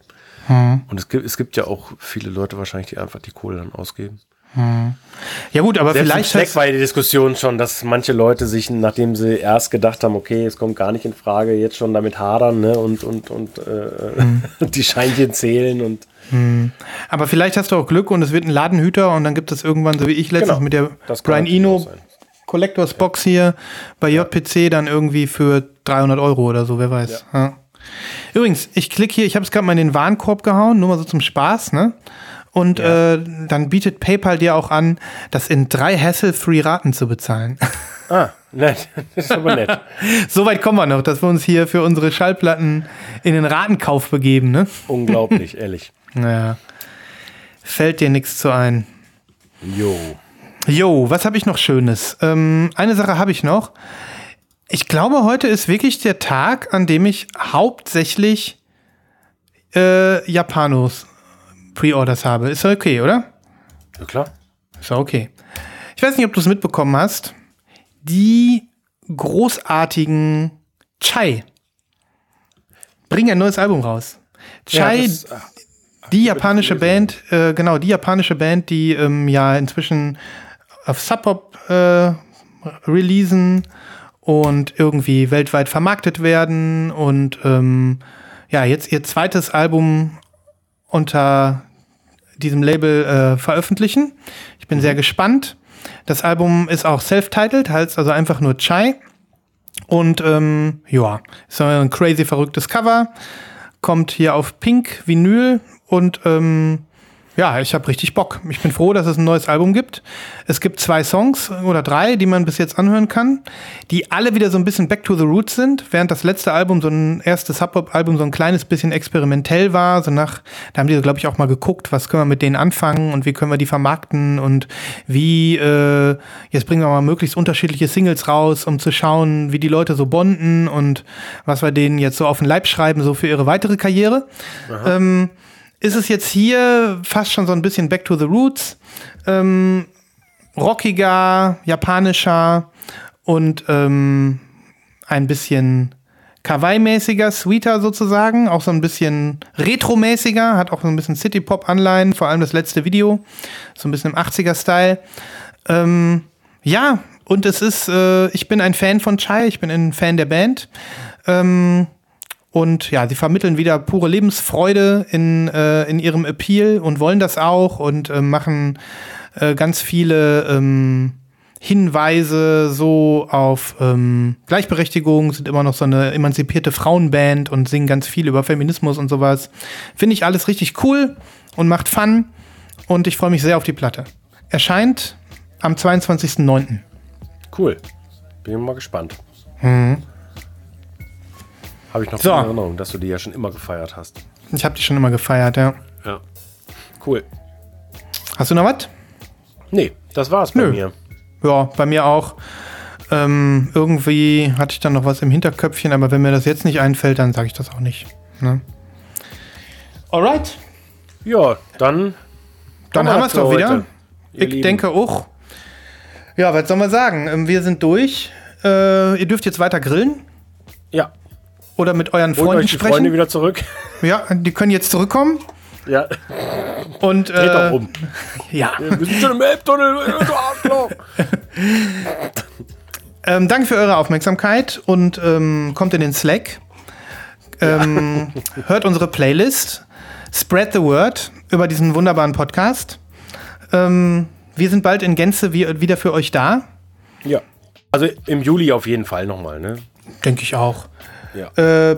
Hm. Und es gibt, es gibt ja auch viele Leute wahrscheinlich, die einfach die Kohle dann ausgeben. Ja gut, aber Selbst vielleicht hast, war ja die Diskussion schon, dass manche Leute sich, nachdem sie erst gedacht haben, okay, es kommt gar nicht in Frage, jetzt schon damit hadern ne, und, und, und äh, Hm. die Scheinchen zählen und aber vielleicht hast du auch Glück und es wird ein Ladenhüter und dann gibt es irgendwann, so wie ich letztens Genau. mit der Brian Eno. Collectors Box hier bei JPC dann irgendwie für 300 Euro oder so, wer weiß. Ja. Übrigens, ich klicke hier, ich habe es gerade mal in den Warenkorb gehauen, nur mal so zum Spaß, ne? Und Ja. äh, dann bietet PayPal dir auch an, das in drei Hassle-Free Raten zu bezahlen. Ah, nett. Das ist aber nett. Soweit kommen wir noch, dass wir uns hier für unsere Schallplatten in den Ratenkauf begeben, ne? Unglaublich, ehrlich. Naja. Fällt dir nichts zu ein. Jo. Jo, was habe ich noch Schönes? Ähm, eine Sache habe ich noch. Ich glaube, heute ist wirklich der Tag, an dem ich hauptsächlich äh, Japanos Pre-Orders habe. Ist ja okay, oder? Ja, klar. Ist ja okay. Ich weiß nicht, ob du es mitbekommen hast. Die großartigen Chai bringen ein neues Album raus. Chai, das, ah, die japanische Band, äh, genau, die japanische Band, die ähm, ja inzwischen auf Sub Pop äh, releasen und irgendwie weltweit vermarktet werden und ähm, ja, jetzt ihr zweites Album unter diesem Label äh, veröffentlichen. Ich bin sehr gespannt. Das Album ist auch self-titled, heißt also einfach nur Chai. Und ähm, ja, ist so ein crazy verrücktes Cover. Kommt hier auf Pink Vinyl und ähm, ja, ich habe richtig Bock. Ich bin froh, dass es ein neues Album gibt. Es gibt zwei Songs oder drei, die man bis jetzt anhören kann, die alle wieder so ein bisschen back to the roots sind, während das letzte Album, so ein erstes Hip-Hop-Album, so ein kleines bisschen experimentell war. So nach, da haben die, glaube ich, auch mal geguckt, was können wir mit denen anfangen und wie können wir die vermarkten und wie, äh, jetzt bringen wir mal möglichst unterschiedliche Singles raus, um zu schauen, wie die Leute so bonden und was wir denen jetzt so auf den Leib schreiben, so für ihre weitere Karriere. Ähm, ist es jetzt hier fast schon so ein bisschen Back to the Roots. Ähm, rockiger, japanischer und ähm, ein bisschen Kawaii-mäßiger, sweeter sozusagen, auch so ein bisschen Retro-mäßiger, hat auch so ein bisschen City-Pop-Anleihen, vor allem das letzte Video, so ein bisschen im 80er-Style. Ähm, ja, und es ist, äh, ich bin ein Fan von Chai, ich bin ein Fan der Band. Ähm, und ja, sie vermitteln wieder pure Lebensfreude in, äh, in ihrem Appeal und wollen das auch und äh, machen äh, ganz viele ähm, Hinweise so auf ähm, Gleichberechtigung, sind immer noch so eine emanzipierte Frauenband und singen ganz viel über Feminismus und sowas. Finde ich alles richtig cool und macht Fun und ich freue mich sehr auf die Platte. Erscheint am 22.09. Cool. Bin mal gespannt. Habe ich noch So. in Erinnerung, dass du die ja schon immer gefeiert hast. Ich habe die schon immer gefeiert, ja. Ja. Cool. Hast du noch was? Nee, das war's bei Nö. mir. Ja, bei mir auch. Ähm, irgendwie hatte ich dann noch was im Hinterköpfchen, aber wenn mir das jetzt nicht einfällt, dann sage ich das auch nicht. Ne? Alright. Ja, dann. Dann haben wir es doch wieder. heute, Ich Lieben. denke auch. Ja, was soll man sagen? Ähm, Wir sind durch. Äh, ihr dürft jetzt weiter grillen Ja. Oder mit euren Holt Freunden euch die sprechen. Freunde wieder zurück. Ja, die können jetzt zurückkommen. Ja. Und Dreht äh, doch um. ja. Wir sind schon im Elbtunnel, du. Ähm, danke für eure Aufmerksamkeit und ähm, kommt in den Slack. Ähm, hört unsere Playlist. Spread the word über diesen wunderbaren Podcast. Ähm, wir sind bald in Gänze wie, wieder für euch da. Ja. Also im Juli auf jeden Fall nochmal, ne? Denke ich auch. Ja. Äh,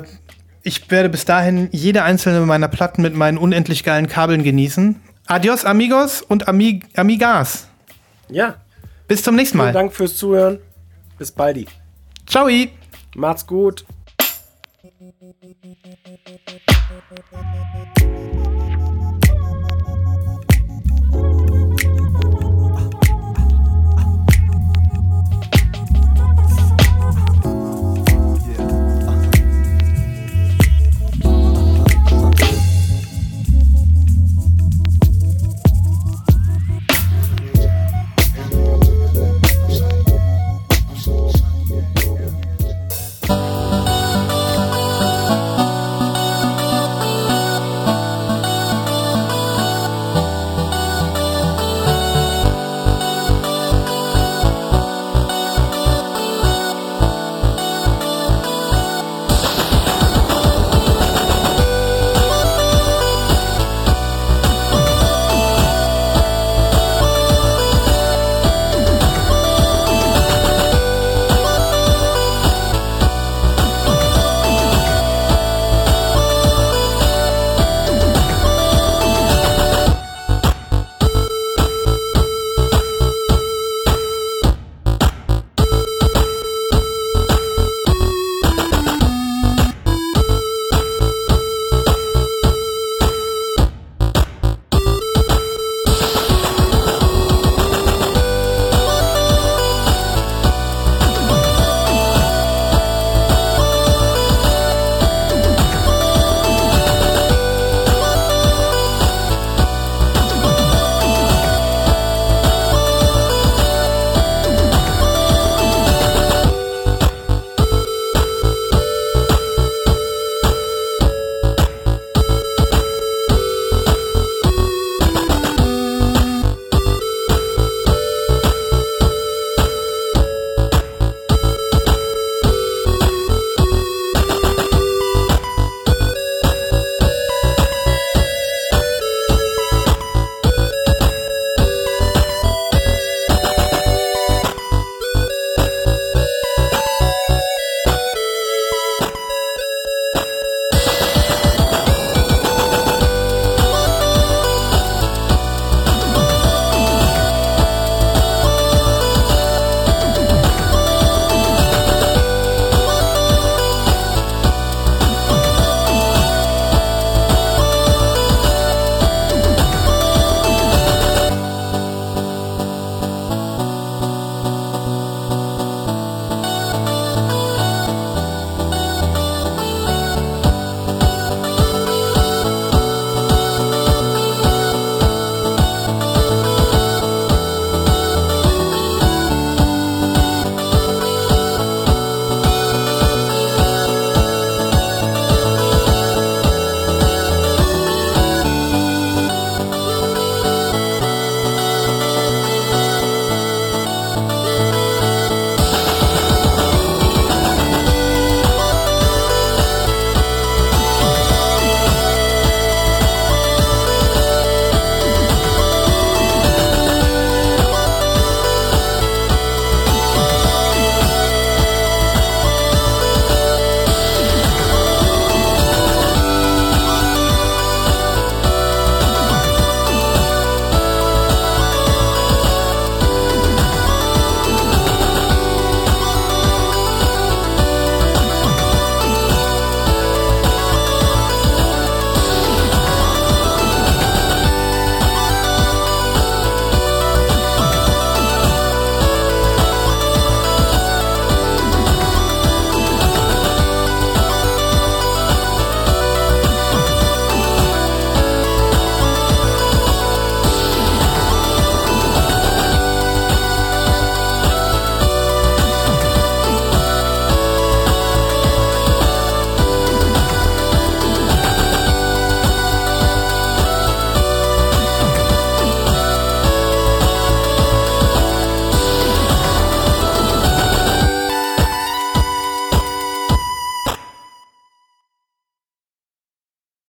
ich werde bis dahin jede einzelne meiner Platten mit meinen unendlich geilen Kabeln genießen. Adios, amigos und Ami amigas. Ja. Bis zum nächsten Vielen Mal. Dank fürs Zuhören. Bis bald. Ciao. Macht's gut.